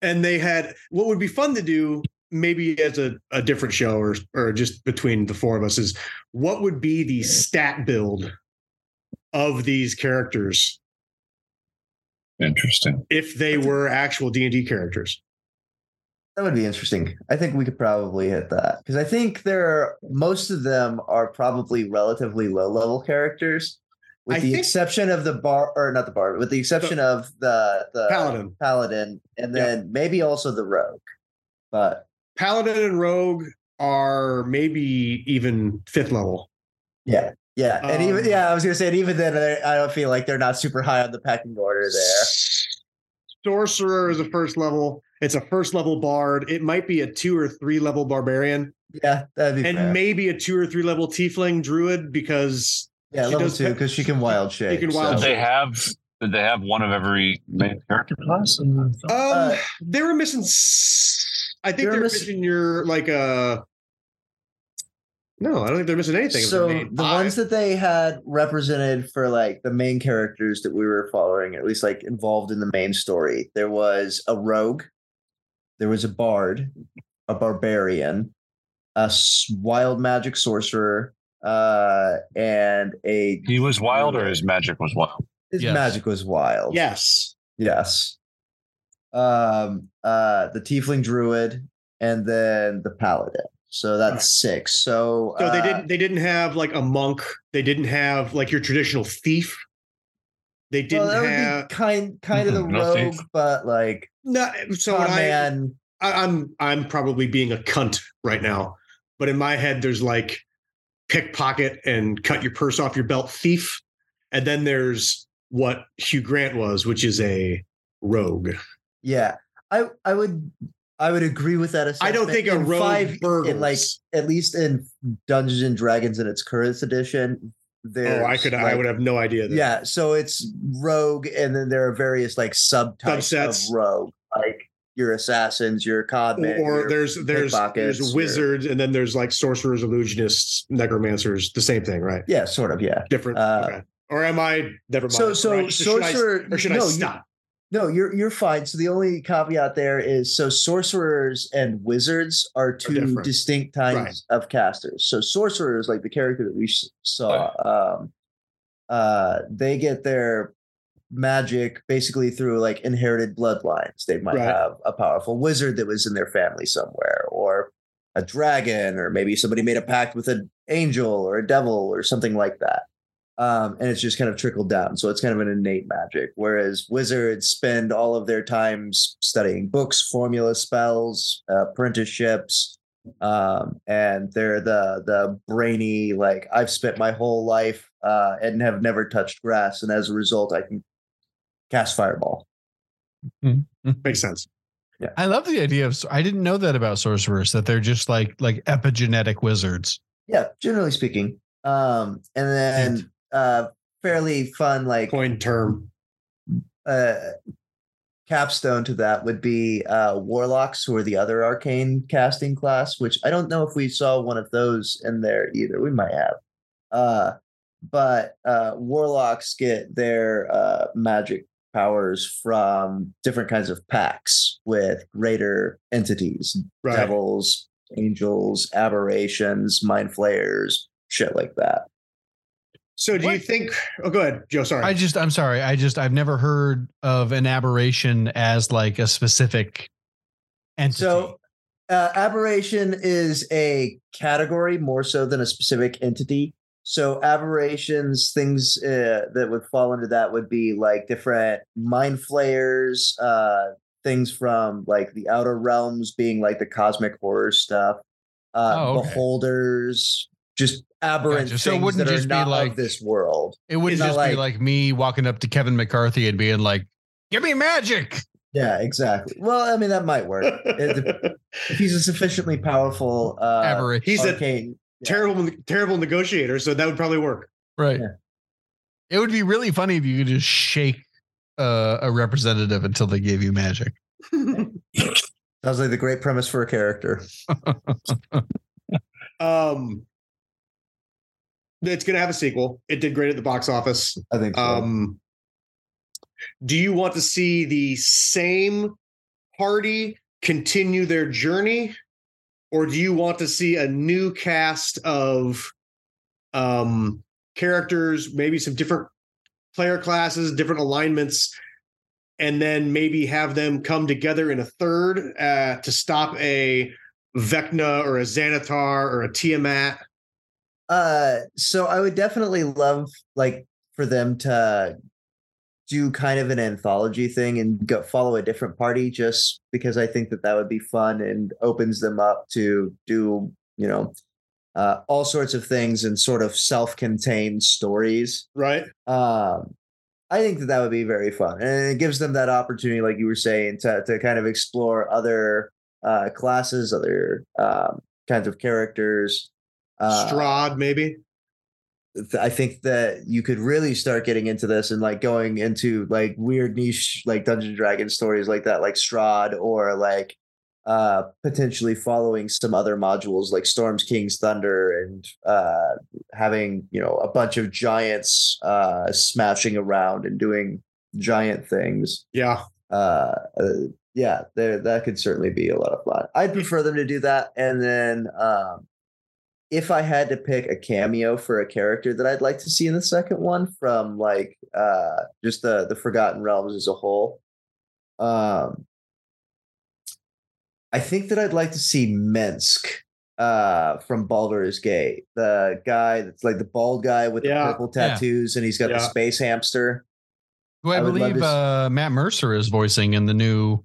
and they had what would be fun to do maybe as a, a different show or or just between the four of us is what would be the stat build of these characters
Interesting.
if they were actual D&D characters.
That would be interesting. I think we could probably hit that because I think there are, most of them are probably relatively low level characters, with
I
the exception of the bar or not the bar, with the exception of the the
Paladin.
paladin, and
Yeah.
then maybe also the rogue. But
Paladin and Rogue are maybe even fifth level.
yeah, yeah, and even
Um,
yeah, I was gonna say, and even then, I, I don't feel like they're not super high on the pecking order there.
Sorcerer is a first level. It's a first level bard. It might be a two or three level barbarian,
Yeah, that'd be
and
fair.
maybe a two or three level tiefling druid because
yeah,
she
level
does
two because she can wild shape.
can wild
Did
so-
shape.
they have did they have one of every main character class? in the film?
um
Uh,
they were missing. s- I think
they're
they're
miss-
missing your like uh No, I don't think they're missing anything.
So the
five.
ones that they had represented for like the main characters that we were following, at least like involved in the main story, there was a rogue, there was a bard, a barbarian, a wild magic sorcerer, uh, and a
he was wild or his magic was wild.
his
Yes.
magic was wild.
yes,
Yes. Um, uh, the tiefling druid, and then the paladin. So that's six. So,
So they
uh,
didn't they didn't have like a monk. They didn't have like your traditional thief. They didn't
well, that would
have
be kind kind of the
no
rogue,
thief.
but like
no. Eh, so
con
when I,
man.
I, I'm I'm probably being a cunt right now, but in my head there's like pickpocket and cut your purse off your belt thief, and then there's what Hugh Grant was, which is a rogue.
Yeah, I I would I would agree with that.
I don't
assessment.
think a
In
rogue
five,
burgles.
in like at least in Dungeons and Dragons in its current edition, there's
oh, I could. I would have no idea. That.
Yeah, so it's rogue, and then there are various like subtypes
Subsets.
of rogue, like your assassins, your codmen,
Or there's there's there's
your-
wizards, and then there's like sorcerers, illusionists, necromancers. The same thing, right?
yeah, sort of, yeah.
Different.
Uh,
okay. Or am I? Never mind.
So, so
Right, should I-
sorcerer,
or should
no,
I stop?
No, you're you're fine. So the only caveat there is so sorcerers and wizards are two distinct kinds of casters. So sorcerers, like the character that we saw, um, uh, they get their magic basically through like inherited bloodlines. They might
Right.
have a powerful wizard that was in their family somewhere, or a dragon, or maybe somebody made a pact with an angel or a devil or something like that um, and it's just kind of trickled down. So it's kind of an innate magic. Whereas wizards spend all of their time studying books, formula spells, uh, apprenticeships, um, and they're the the brainy like I've spent my whole life uh, and have never touched grass, and as a result, I can cast fireball.
Makes sense. Yeah.
I love the idea of. I didn't know that about sorcerers. That they're just like like epigenetic wizards.
Yeah, generally speaking. Um, and then uh, fairly fun like
Coin term.
uh, capstone to that would be uh, warlocks, who are the other arcane casting class. Which I don't know if we saw one of those in there either. We might have, uh, but uh, warlocks get their uh, magic powers from different kinds of packs with greater entities,
Right.
devils, angels, aberrations, mind flayers, shit like that.
So do you think? Oh, go ahead, Joe. Sorry.
I just. I'm sorry. I just. I've never heard of an aberration as like a specific entity.
So, uh, aberration is a category more so than a specific entity. So, aberrations, things uh, that would fall into that would be like different mind flayers, uh, things from like the outer realms, being like the cosmic horror stuff, uh,
Oh, okay.
beholders, just aberrant
Gotcha. So it
things
wouldn't
that are
just be
not
like-
of this world.
it wouldn't
it's not
just be
like-
like me walking up to Kevin McCarthy and being like, "Give me magic."
Yeah, exactly. Well, I mean, that might work. It- if he's a sufficiently powerful uh,
Aberration.
He's a
yeah.
terrible, terrible negotiator, so that would probably work.
Right.
Yeah.
It would be really funny if you could just shake uh, a representative until they gave you magic. <laughs>
Sounds like the great premise for a character.
Um, it's gonna have a sequel. It did great at the box office.
I think so.
Um, do you want to see the same party continue their journey, or do you want to see a new cast of um, characters, maybe some different player classes, different alignments, and then maybe have them come together in a third uh, to stop a Vecna or a Xanathar or a Tiamat?
Uh, so I would definitely love like for them to do kind of an anthology thing and go follow a different party, just because I think that that would be fun and opens them up to do you know uh, all sorts of things and sort of self-contained stories.
Right.
um i think that that would be very fun and it gives them that opportunity like you were saying to, to kind of explore other uh classes other um kinds of characters uh
Strahd, maybe.
i think that you could really start getting into this and like going into like weird niche like dungeon dragon stories like that like strahd or like uh potentially following some other modules like storms king's thunder and uh having you know a bunch of giants uh smashing around and doing giant things
Yeah.
uh, uh yeah there that could certainly be a lot of fun i'd prefer them to do that and then um if i had to pick a cameo for a character that i'd like to see in the second one from like uh just the the forgotten realms as a whole um i think that i'd like to see minsc uh from Baldur's Gate the guy that's like the bald guy with
Yeah.
the purple
Yeah.
tattoos and he's got
Yeah.
the space hamster
Who I,
I
believe
to s-
uh, Matt Mercer is voicing in the new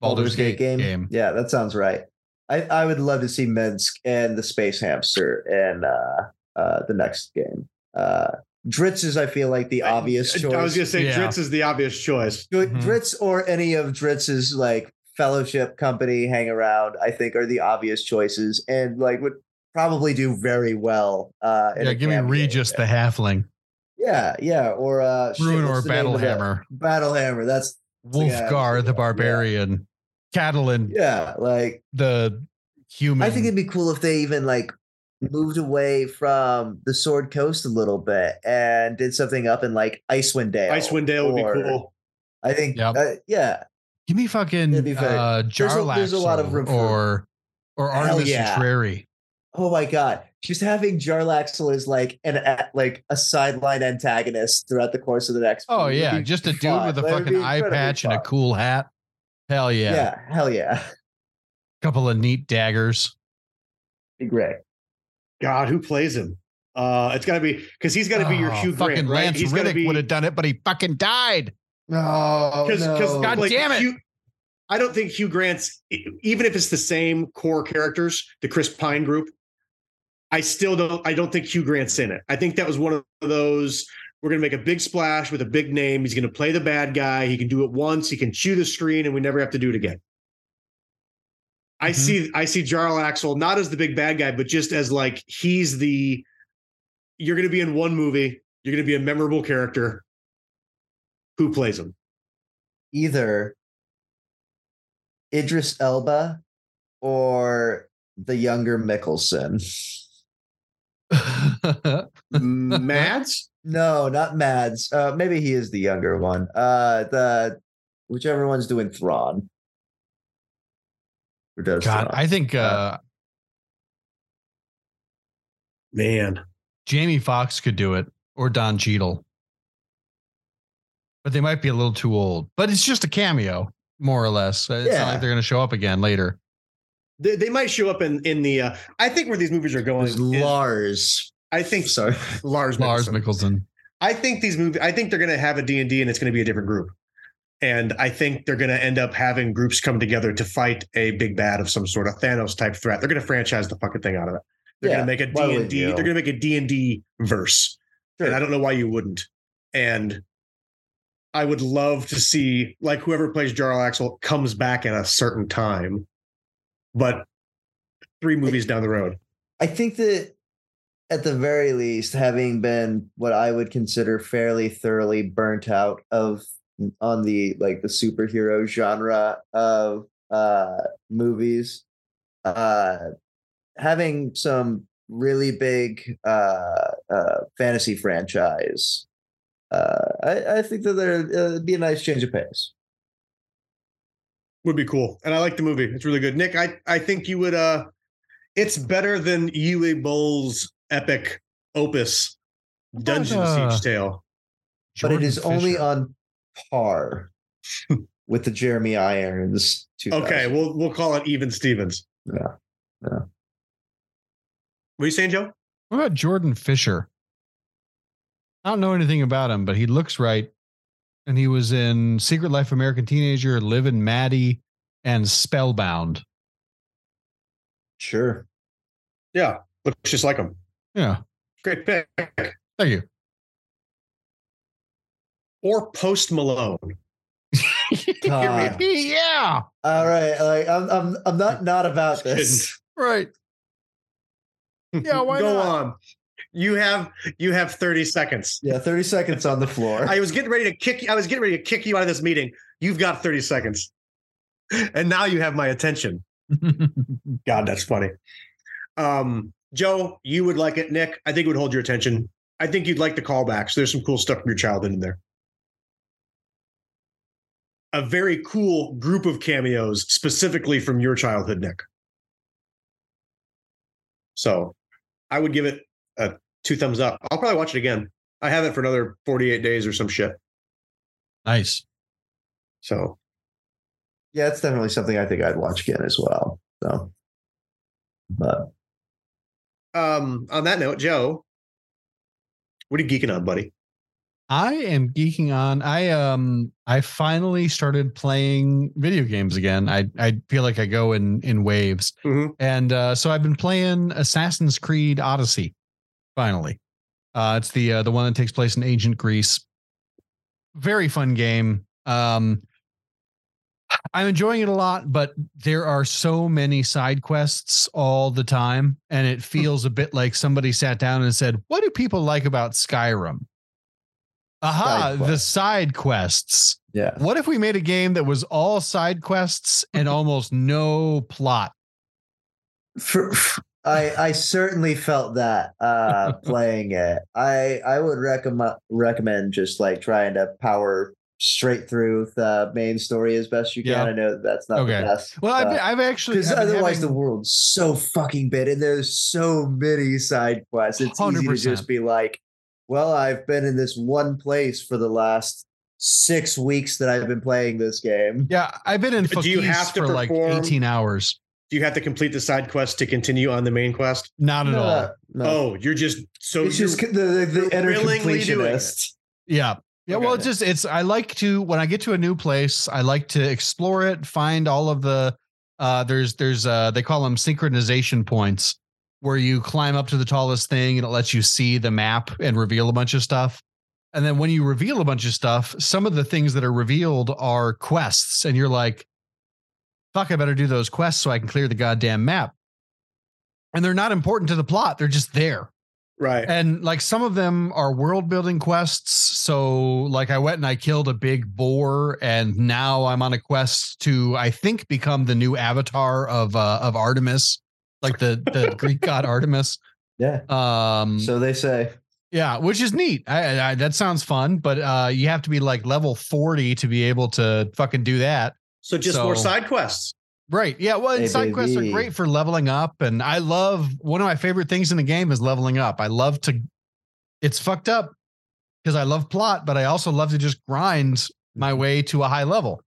Baldur's, Gate, game.
Yeah, that sounds right. I, I would love to see Minsc and the Space Hamster and uh, uh, the next game. Uh, Drizzt is, I feel like, the obvious
I,
choice.
I was gonna say
Yeah.
Drizzt is the obvious choice.
Dr-
Mhm.
Drizzt or any of Drizzt's like fellowship company hang around, I think, are the obvious choices and like would probably do very well. Uh, in
Yeah, give me
cameo
Regis the halfling,
Yeah, yeah, or uh, shit,
Ruin or
what's the name of that?
Battlehammer,
Battlehammer. That's the guy
Wulfgar
thinking
the
of, yeah.
barbarian, Catalan
yeah, like
the human.
I think it'd be cool if they even like moved away from the Sword Coast a little bit and did something up in like Icewind Dale.
Icewind Dale would be cool.
I think.
Yep.
uh, yeah,
Give me fucking
It'd be very-
uh,
there's a- there's a lot of room for-
or or
Hell
Artemis
yeah.
Contrary.
Oh my god! Just having Jarlaxle as like an a- like a sideline antagonist throughout the course of the next.
Oh yeah, just a dude with a
That
fucking eye
incredibly
patch and a cool hat. Hell yeah.
Yeah. hell yeah, <laughs>
Couple of neat daggers.
be great.
God, who plays him? Uh, it's got to be because he's got to be your
Oh,
Hugh
fucking
Grant, right?
Lance
he's got to
Reddick
be
would have done it, but he fucking died.
No,
because
no.
God damn it.
Hugh, I don't think Hugh Grant's even if it's the same core characters, the Chris Pine group. I still don't. I don't think Hugh Grant's in it. I think that was one of those. We're going to make a big splash with a big name. He's going to play the bad guy. He can do it once. He can chew the screen, and we never have to do it again. I
Mhm.
see. I see Jarlaxle not as the big bad guy, but just as like he's the. You're going to be in one movie. You're going to be a memorable character. Who plays him?
either Idris Elba or the younger Mikkelsen. <laughs>
Mads.
No, not Mads. Uh, maybe he is the younger one. Uh, the whichever one's doing Thrawn. Who does
God,
Thrawn.
I think uh,
Man,
Jamie Foxx could do it or Don Cheadle. But they might be a little too old. But it's just a cameo, more or less. It's not
Yeah.
like they're going to show up again later.
they, they might show up in in the. Uh, I think where these movies are going. Is-
Lars.
I think
so.
Lars.
Lars
Mikkelsen.
Mickelson.
I think these movies. I think they're going to have a D and D, and it's going to be a different group. And I think they're going to end up having groups come together to fight a big bad of some sort of Thanos type threat. They're going to franchise the fucking thing out of it. They're
Yeah,
going to make a
why d&d?
They're going to make a D and D verse,
Sure.
and I don't know why you wouldn't. And I would love to see like whoever plays Jarlaxle comes back at a certain time, but three movies down the road.
I think that at the very least, having been what I would consider fairly thoroughly burnt out of on the like the superhero genre of uh movies, uh having some really big uh uh fantasy franchise. Uh I, I think that there uh, be a nice change of pace.
would be cool. And I like the movie. It's really good. Nick, I, I think you would uh it's better than Uwe Boll's epic opus, Dungeon
uh,
Siege Tale.
but it is
Jordan
is only on par <laughs> with the Jeremy Irons.
Okay, we'll we'll call it even Stevens.
Yeah. Yeah.
What are you saying, Joe?
What about Jordan Fisher? I don't know anything about him, but he looks right. And he was in Secret Life American Teenager, Liv and Maddie, and Spellbound.
Sure.
Yeah, looks just like him.
Yeah.
Great pick.
Thank you.
Or Post Malone. <laughs>
God.
yeah.
All right. Like I'm I'm I'm not not about this.
Right. Yeah, <laughs> why not?
Go
not?
on. You have you have 30 seconds.
Yeah, 30 seconds on the floor.
I was getting ready to kick you. I was getting ready to kick you out of this meeting. You've got 30 seconds. And now you have my attention. <laughs> God, that's funny. Um, Joe, you would like it. Nick, I think it would hold your attention. I think you'd like the callbacks. There's some cool stuff from your childhood in there. A very cool group of cameos, specifically from your childhood, Nick. So I would give it a two thumbs up. I'll probably watch it again. I have it for another 48 days or some shit.
nice.
So
yeah, it's definitely something I think I'd watch again as well. So but
um, on that note, Joe, what are you geeking on, buddy?
I am geeking on. I um I finally started playing video games again. I I feel like I go in in waves.
Mhm.
And uh so I've been playing Assassin's Creed Odyssey finally. Uh it's the uh, the one that takes place in ancient Greece. Very fun game. Um I'm enjoying it a lot, but there are so many side quests all the time, and it feels a bit like somebody sat down and said, "What do people like about Skyrim?" Aha,
Side
the side quests.
Yeah.
What if we made a game that was all side quests and <laughs> almost no plot?
For, I I certainly felt that uh <laughs> playing it. I I would recommend recommend just like trying to power straight through the main story as best you can.
Yeah.
I know that's not
Okay.
the best.
Well, I've, I've actually
because otherwise
having-
the world's so fucking big and there's so many side quests. It's easy to just be like, well, I've been in this one place for the last six weeks that I've been playing this game.
yeah, I've been in
Do you have to
for like
perform-
18 hours.
Do you have to complete the side quest to continue on the main quest?
Not at
No,
all.
no.
Oh, you're just so
it's
you're-
just the the, the inner
willingly doing it.
completionist.
Yeah. Yeah, well, it's just it's I like to when I get to a new place, I like to explore it, find all of the uh there's there's uh they call them synchronization points where you climb up to the tallest thing and it lets you see the map and reveal a bunch of stuff. And then when you reveal a bunch of stuff, some of the things that are revealed are quests and you're like fuck, I better do those quests so I can clear the goddamn map. And they're not important to the plot, they're just there
right.
and like some of them are world building quests so like i went and i killed a big boar and now i'm on a quest to i think become the new avatar of uh of artemis like the the <laughs> greek god artemis
Yeah.
um
So they say.
yeah which is neat I, I that sounds fun but uh you have to be like level 40 to be able to fucking do that
So just more side quests.
Right. Yeah. Well, and
Hey,
side quests are great for leveling up. And I love one of my favorite things in the game is leveling up. I love to, it's fucked up because I love plot, but I also love to just grind my
Mm-hmm.
way to a high level.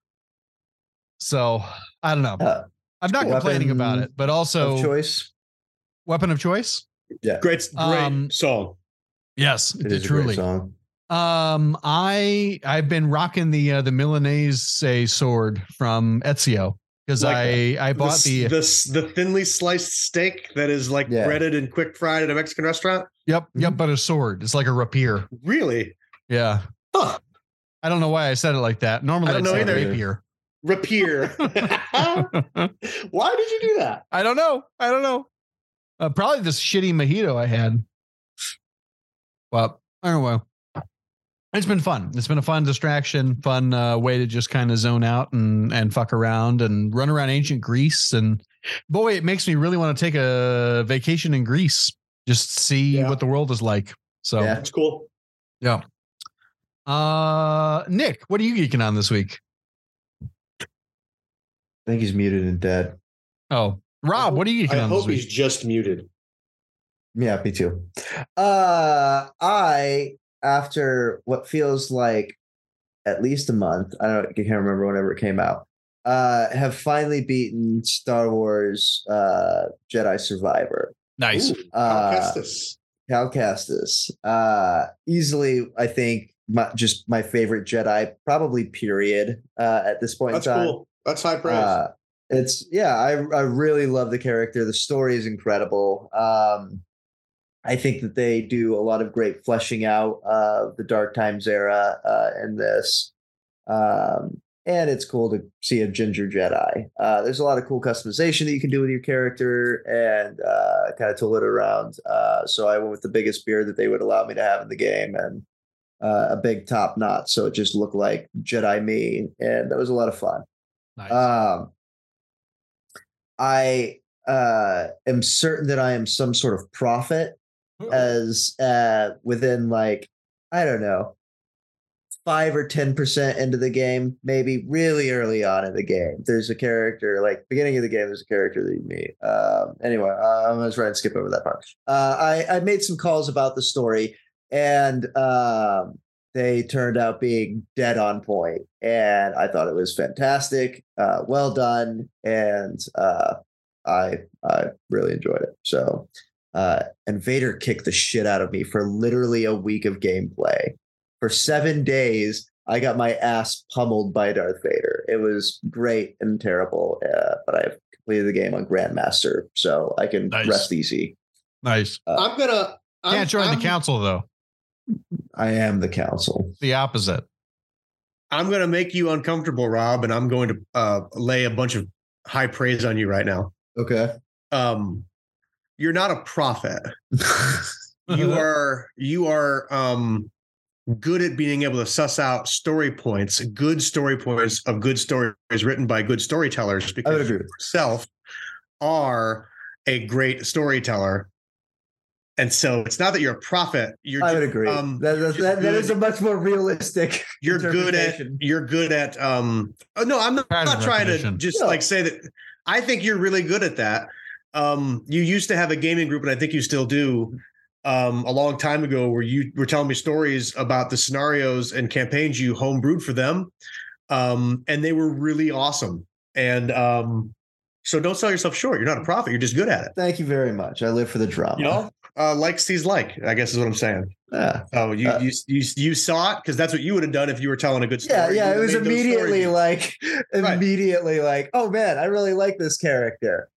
So I don't know.
Uh,
I'm not complaining about it, but
of
also
choice.
weapon of choice.
Yeah.
Great, great
Um,
song.
Yes,
It is a
truly.
great song.
Um, I I've been rocking the uh, the Milanese sword from Ezio because
Like
I I bought
the,
the,
the the thinly sliced steak that is like
Yeah.
breaded and quick fried at a Mexican restaurant.
yep
Mm-hmm.
yep, but a sword. It's like a rapier.
Really?
Yeah.
Huh.
I don't know why I said it like that. Normally
I don't
I'd
know
say
either.
rapier.
Rapier. <laughs> <laughs> Why did you do that?
I don't know. I don't know. Uh, probably this shitty mojito I had. But I don't know. It's been fun. It's been a fun distraction, fun uh, way to just kind of zone out and and fuck around and run around ancient Greece. And boy, it makes me really want to take a vacation in Greece, just see
Yeah.
what the world is like. So,
Yeah.
That's cool.
yeah. Uh, Nick, what are you geeking on this week?
I think he's muted and dead.
Oh, Rob, what are you geeking
I
on this
hope he's
week?
just muted.
Yeah, me too. Uh I after what feels like at least a month, I don't I can't remember whenever it came out. Uh have finally beaten Star Wars uh Jedi Survivor.
Nice.
Ooh,
Uh
Cal Kestis.
Cal Kestis. Uh easily I think my, just my favorite Jedi probably period uh at this point
That's
in time.
cool. That's high praise.
Uh, it's yeah, I I really love the character. The story is incredible. Um, I think that they do a lot of great fleshing out of the Dark Times era uh, in this, um, and it's cool to see a ginger Jedi. Uh, there's a lot of cool customization that you can do with your character, and uh, kind of tool it around. Uh, so I went with the biggest beard that they would allow me to have in the game, and uh, a big top knot, so it just looked like Jedi me, and that was a lot of fun.
Nice.
Um, I uh, am certain that I am some sort of prophet as uh, within like I don't know five or ten percent into the game, maybe really early on in the game. There's a character like beginning of the game. There's a character that you meet. Um, anyway, uh, I'm gonna try and skip over that part. Uh, I I made some calls about the story and um, they turned out being dead on point and i thought it was fantastic uh, well done and uh, i i really enjoyed it so uh, and vader kicked the shit out of me for literally a week of gameplay for seven days i got my ass pummeled by darth vader it was great and terrible uh, but i've completed the game on grandmaster so i can
Nice.
rest easy
nice.
I'm gonna. I'm,
Can't join
I'm-
the council though.
i am the council
The opposite.
I'm going to make you uncomfortable, Rob, and I'm going to uh, lay a bunch of high praise on you right now.
Okay.
Um, you're not a prophet. You <laughs> are you are um, good at being able to suss out story points, good story points of good stories written by good storytellers. Because
agree
you yourself are a great storyteller. And so it's not that you're a prophet. You're
I would
ju-
agree.
um,
that, that, that, that is a much more realistic. <laughs>
you're good at you're good at um oh, no i'm not,
Pattern
not trying to just
No.
like say that i think you're really good at that um you used to have a gaming group and i think you still do um a long time ago where you were telling me stories about the scenarios and campaigns you homebrewed for them um and they were really awesome and um so don't sell yourself short you're not a prophet you're just good at it
Thank you very much. I live for the drama.
you know uh like sees like i guess is what i'm saying
Yeah.
oh you
Uh,
you you, you saw it because that's what you would have done if you were telling a good story
Yeah, yeah. It was immediately like,
Right.
immediately like, oh man, I really like this character.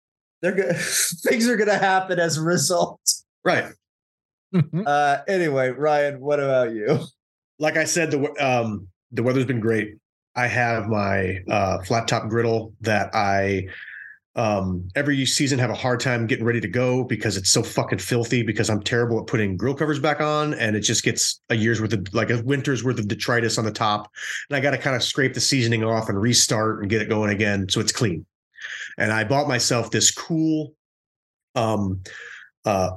They're good. <laughs> Things are gonna happen as a result.
right
Uh, anyway, Ryan, what about you?
like I said, the um, the weather's been great. I have my uh, flat top griddle that I um, every season have a hard time getting ready to go because it's so fucking filthy. Because I'm terrible at putting grill covers back on, and it just gets a year's worth of like a winter's worth of detritus on the top, and I got to kind of scrape the seasoning off and restart and get it going again so it's clean. And I bought myself this cool, um, uh,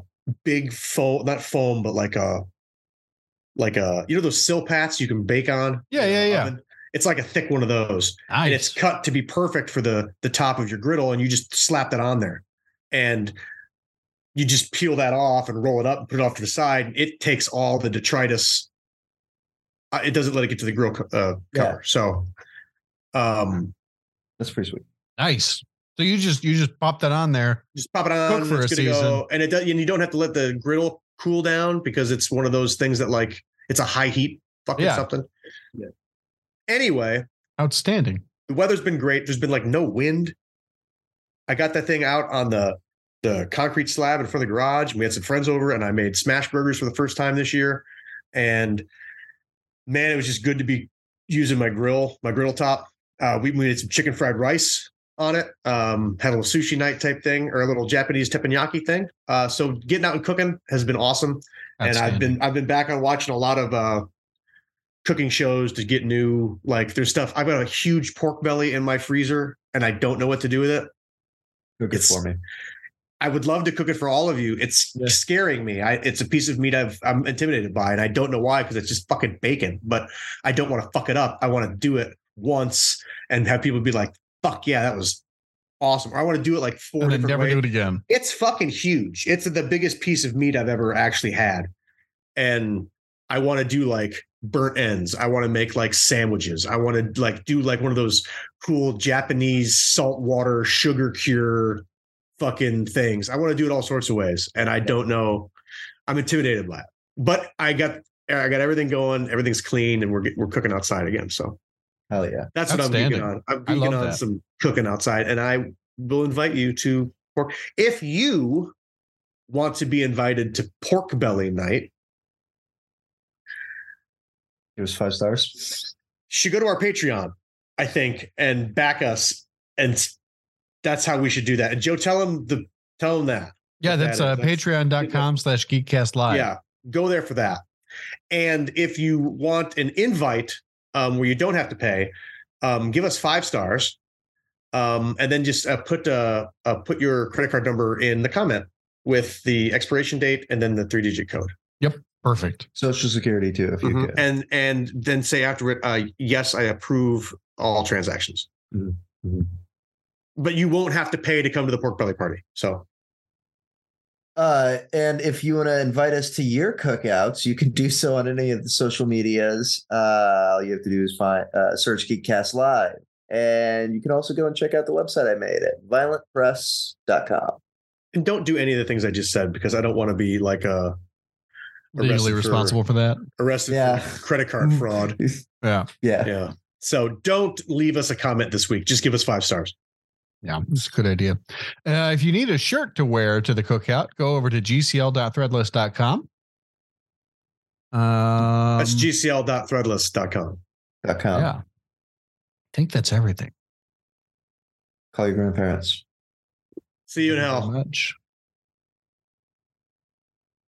big foam, not foam, but like a like a you know those Silpats you can bake on.
Yeah, yeah, yeah.
oven? It's like a thick one of those, and it's cut to be perfect for the the top of your griddle, and you just slap that on there, and you just peel that off and roll it up and put it off to the side. It takes all the detritus. Uh, it doesn't let it get to the grill co- uh,
Yeah.
cover. So, um,
That's pretty sweet.
Nice. So you just you just pop that on there.
just pop it on.
Cook for a
to go.
season.
and it does. And you don't have to let the griddle cool down because it's one of those things that like it's a high heat fucking
Yeah.
something.
Yeah.
Anyway,
Outstanding.
the weather's been great. There's been like no wind. I got that thing out on the the concrete slab in front of the garage. We had some friends over, and I made smash burgers for the first time this year. And man, it was just good to be using my grill, my griddle top. Uh, we made some chicken fried rice on it. Um, had a little sushi night type thing, or a little Japanese teppanyaki thing. Uh, so getting out and cooking has been awesome and I've been I've been back on watching a lot of uh cooking shows to get new like there's stuff I've got a huge pork belly in my freezer and I don't know what to do with it.
Cook it
It's-
for me.
I would love to cook it for all of you. It's
Yeah.
scaring me. I it's a piece of meat I've I'm intimidated by and I don't know why because it's just fucking bacon, but I don't want to fuck it up. I want to do it once and have people be like, "Fuck yeah, that was awesome." Or I want to do it like four
and then
different
never
ways.
do it again.
It's fucking huge. It's the biggest piece of meat I've ever actually had. And I want to do like burnt ends. I want to make like sandwiches. I want to like do like one of those cool Japanese saltwater sugar cure fucking things. I want to do it all sorts of ways. And I don't know. I'm intimidated by it. But I got I got everything going. Everything's clean and we're we're cooking outside again. So
Hell yeah.
that's what I'm geeking on. I'm
I
geeking on
that.
some cooking outside, and I will invite you to pork. If you want to be invited to pork belly night,
It was five stars.
you should go to our Patreon, I think, and back us. And that's how we should do that. And Joe, tell him the tell him that.
Yeah, that's
that
uh, patreon.com slash geekcast live.
Yeah, go there for that. And if you want an invite um, where you don't have to pay, um, give us five stars, um, and then just uh, put uh, uh, put your credit card number in the comment with the expiration date and then the three digit code, Yep,
Perfect.
Social security too, if you
Mhm.
could.
and and then say after it, uh, yes, I approve all transactions.
Mhm. Mhm.
But you won't have to pay to come to the pork belly party. So
Uh, and if you want to invite us to your cookouts, you can do so on any of the social medias. Uh, all you have to do is find uh, search Geekcast Live, and you can also go and check out the website I made at violentpress.com.
and don't do any of the things I just said because I don't want to be like a
Legally
Arrested for-
responsible for that.
arrested
Yeah.
for credit card fraud. <laughs>
Yeah.
Yeah.
Yeah. So don't leave us a comment this week. Just give us five stars.
Yeah, it's a good idea. Uh, if you need a shirt to wear to the cookout, go over to gcl.threadless.com. Um,
That's gcl.threadless.com.
com.
yeah. I think that's everything.
Call your grandparents.
See you in
Thank very
hell.
Much.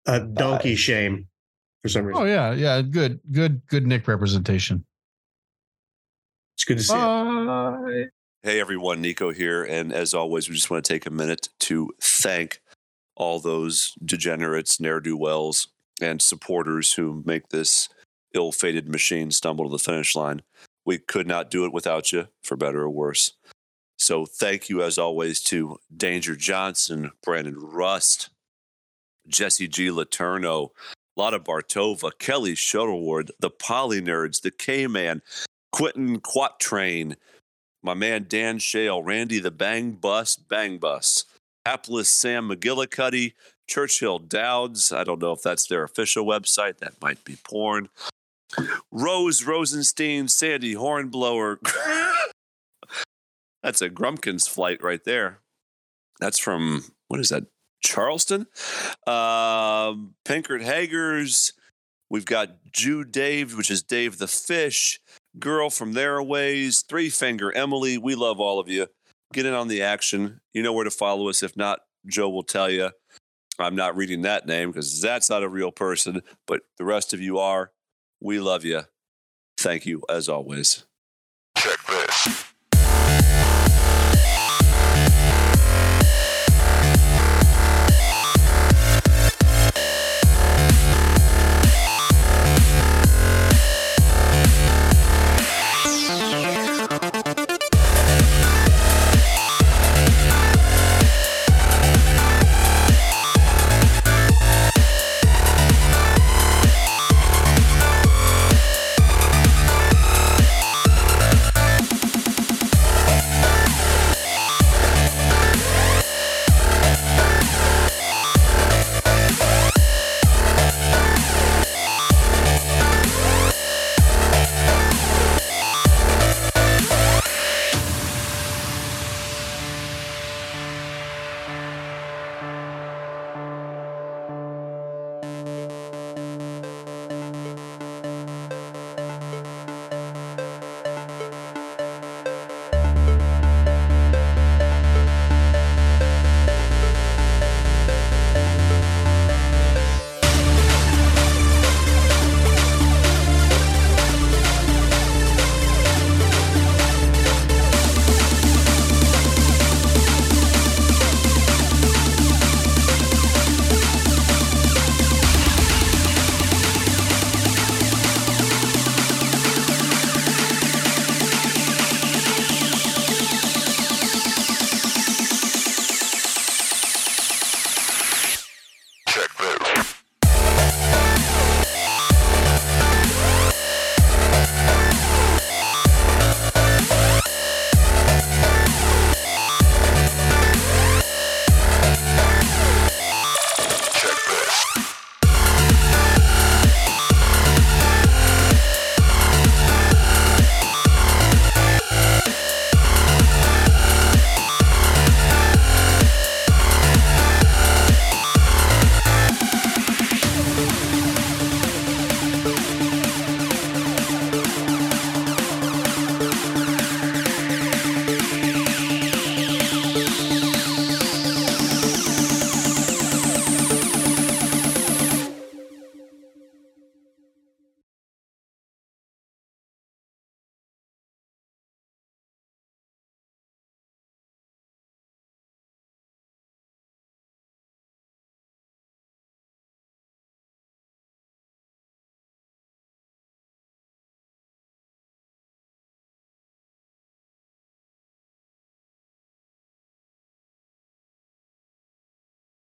Uh, donkey shame for some reason.
Oh yeah, yeah. Good, good, good Nick representation.
It's good to see. you.
Hey everyone, Nico here. And as always, we just want to take a minute to thank all those degenerates, ne'er do wells, and supporters who make this ill fated machine stumble to the finish line. We could not do it without you, for better or worse. So thank you, as always, to Danger Johnson, Brandon Rust, Jesse G. Letourneau, Lada Bartova, Kelly Shuttlewood, the Polinerds, the K Man, Quentin Quatrain, my man Dan Shale, Randy the Bang Bus, Bang Bus, hapless Sam McGillicuddy, Churchill Dowds. I don't know if that's their official website. That might be porn. Rose Rosenstein, Sandy Hornblower. <laughs> that's a Grumpkins flight right there. That's from, what is that? Charleston? Um, Pinkert Hagers. We've got Jew Dave, which is Dave the Fish girl from their ways, three finger Emily. We love all of you. Get in on the action. You know where to follow us. If not, Joe will tell you. I'm not reading that name because that's not a real person, but the rest of you are. We love you. Thank you as always.
Check this.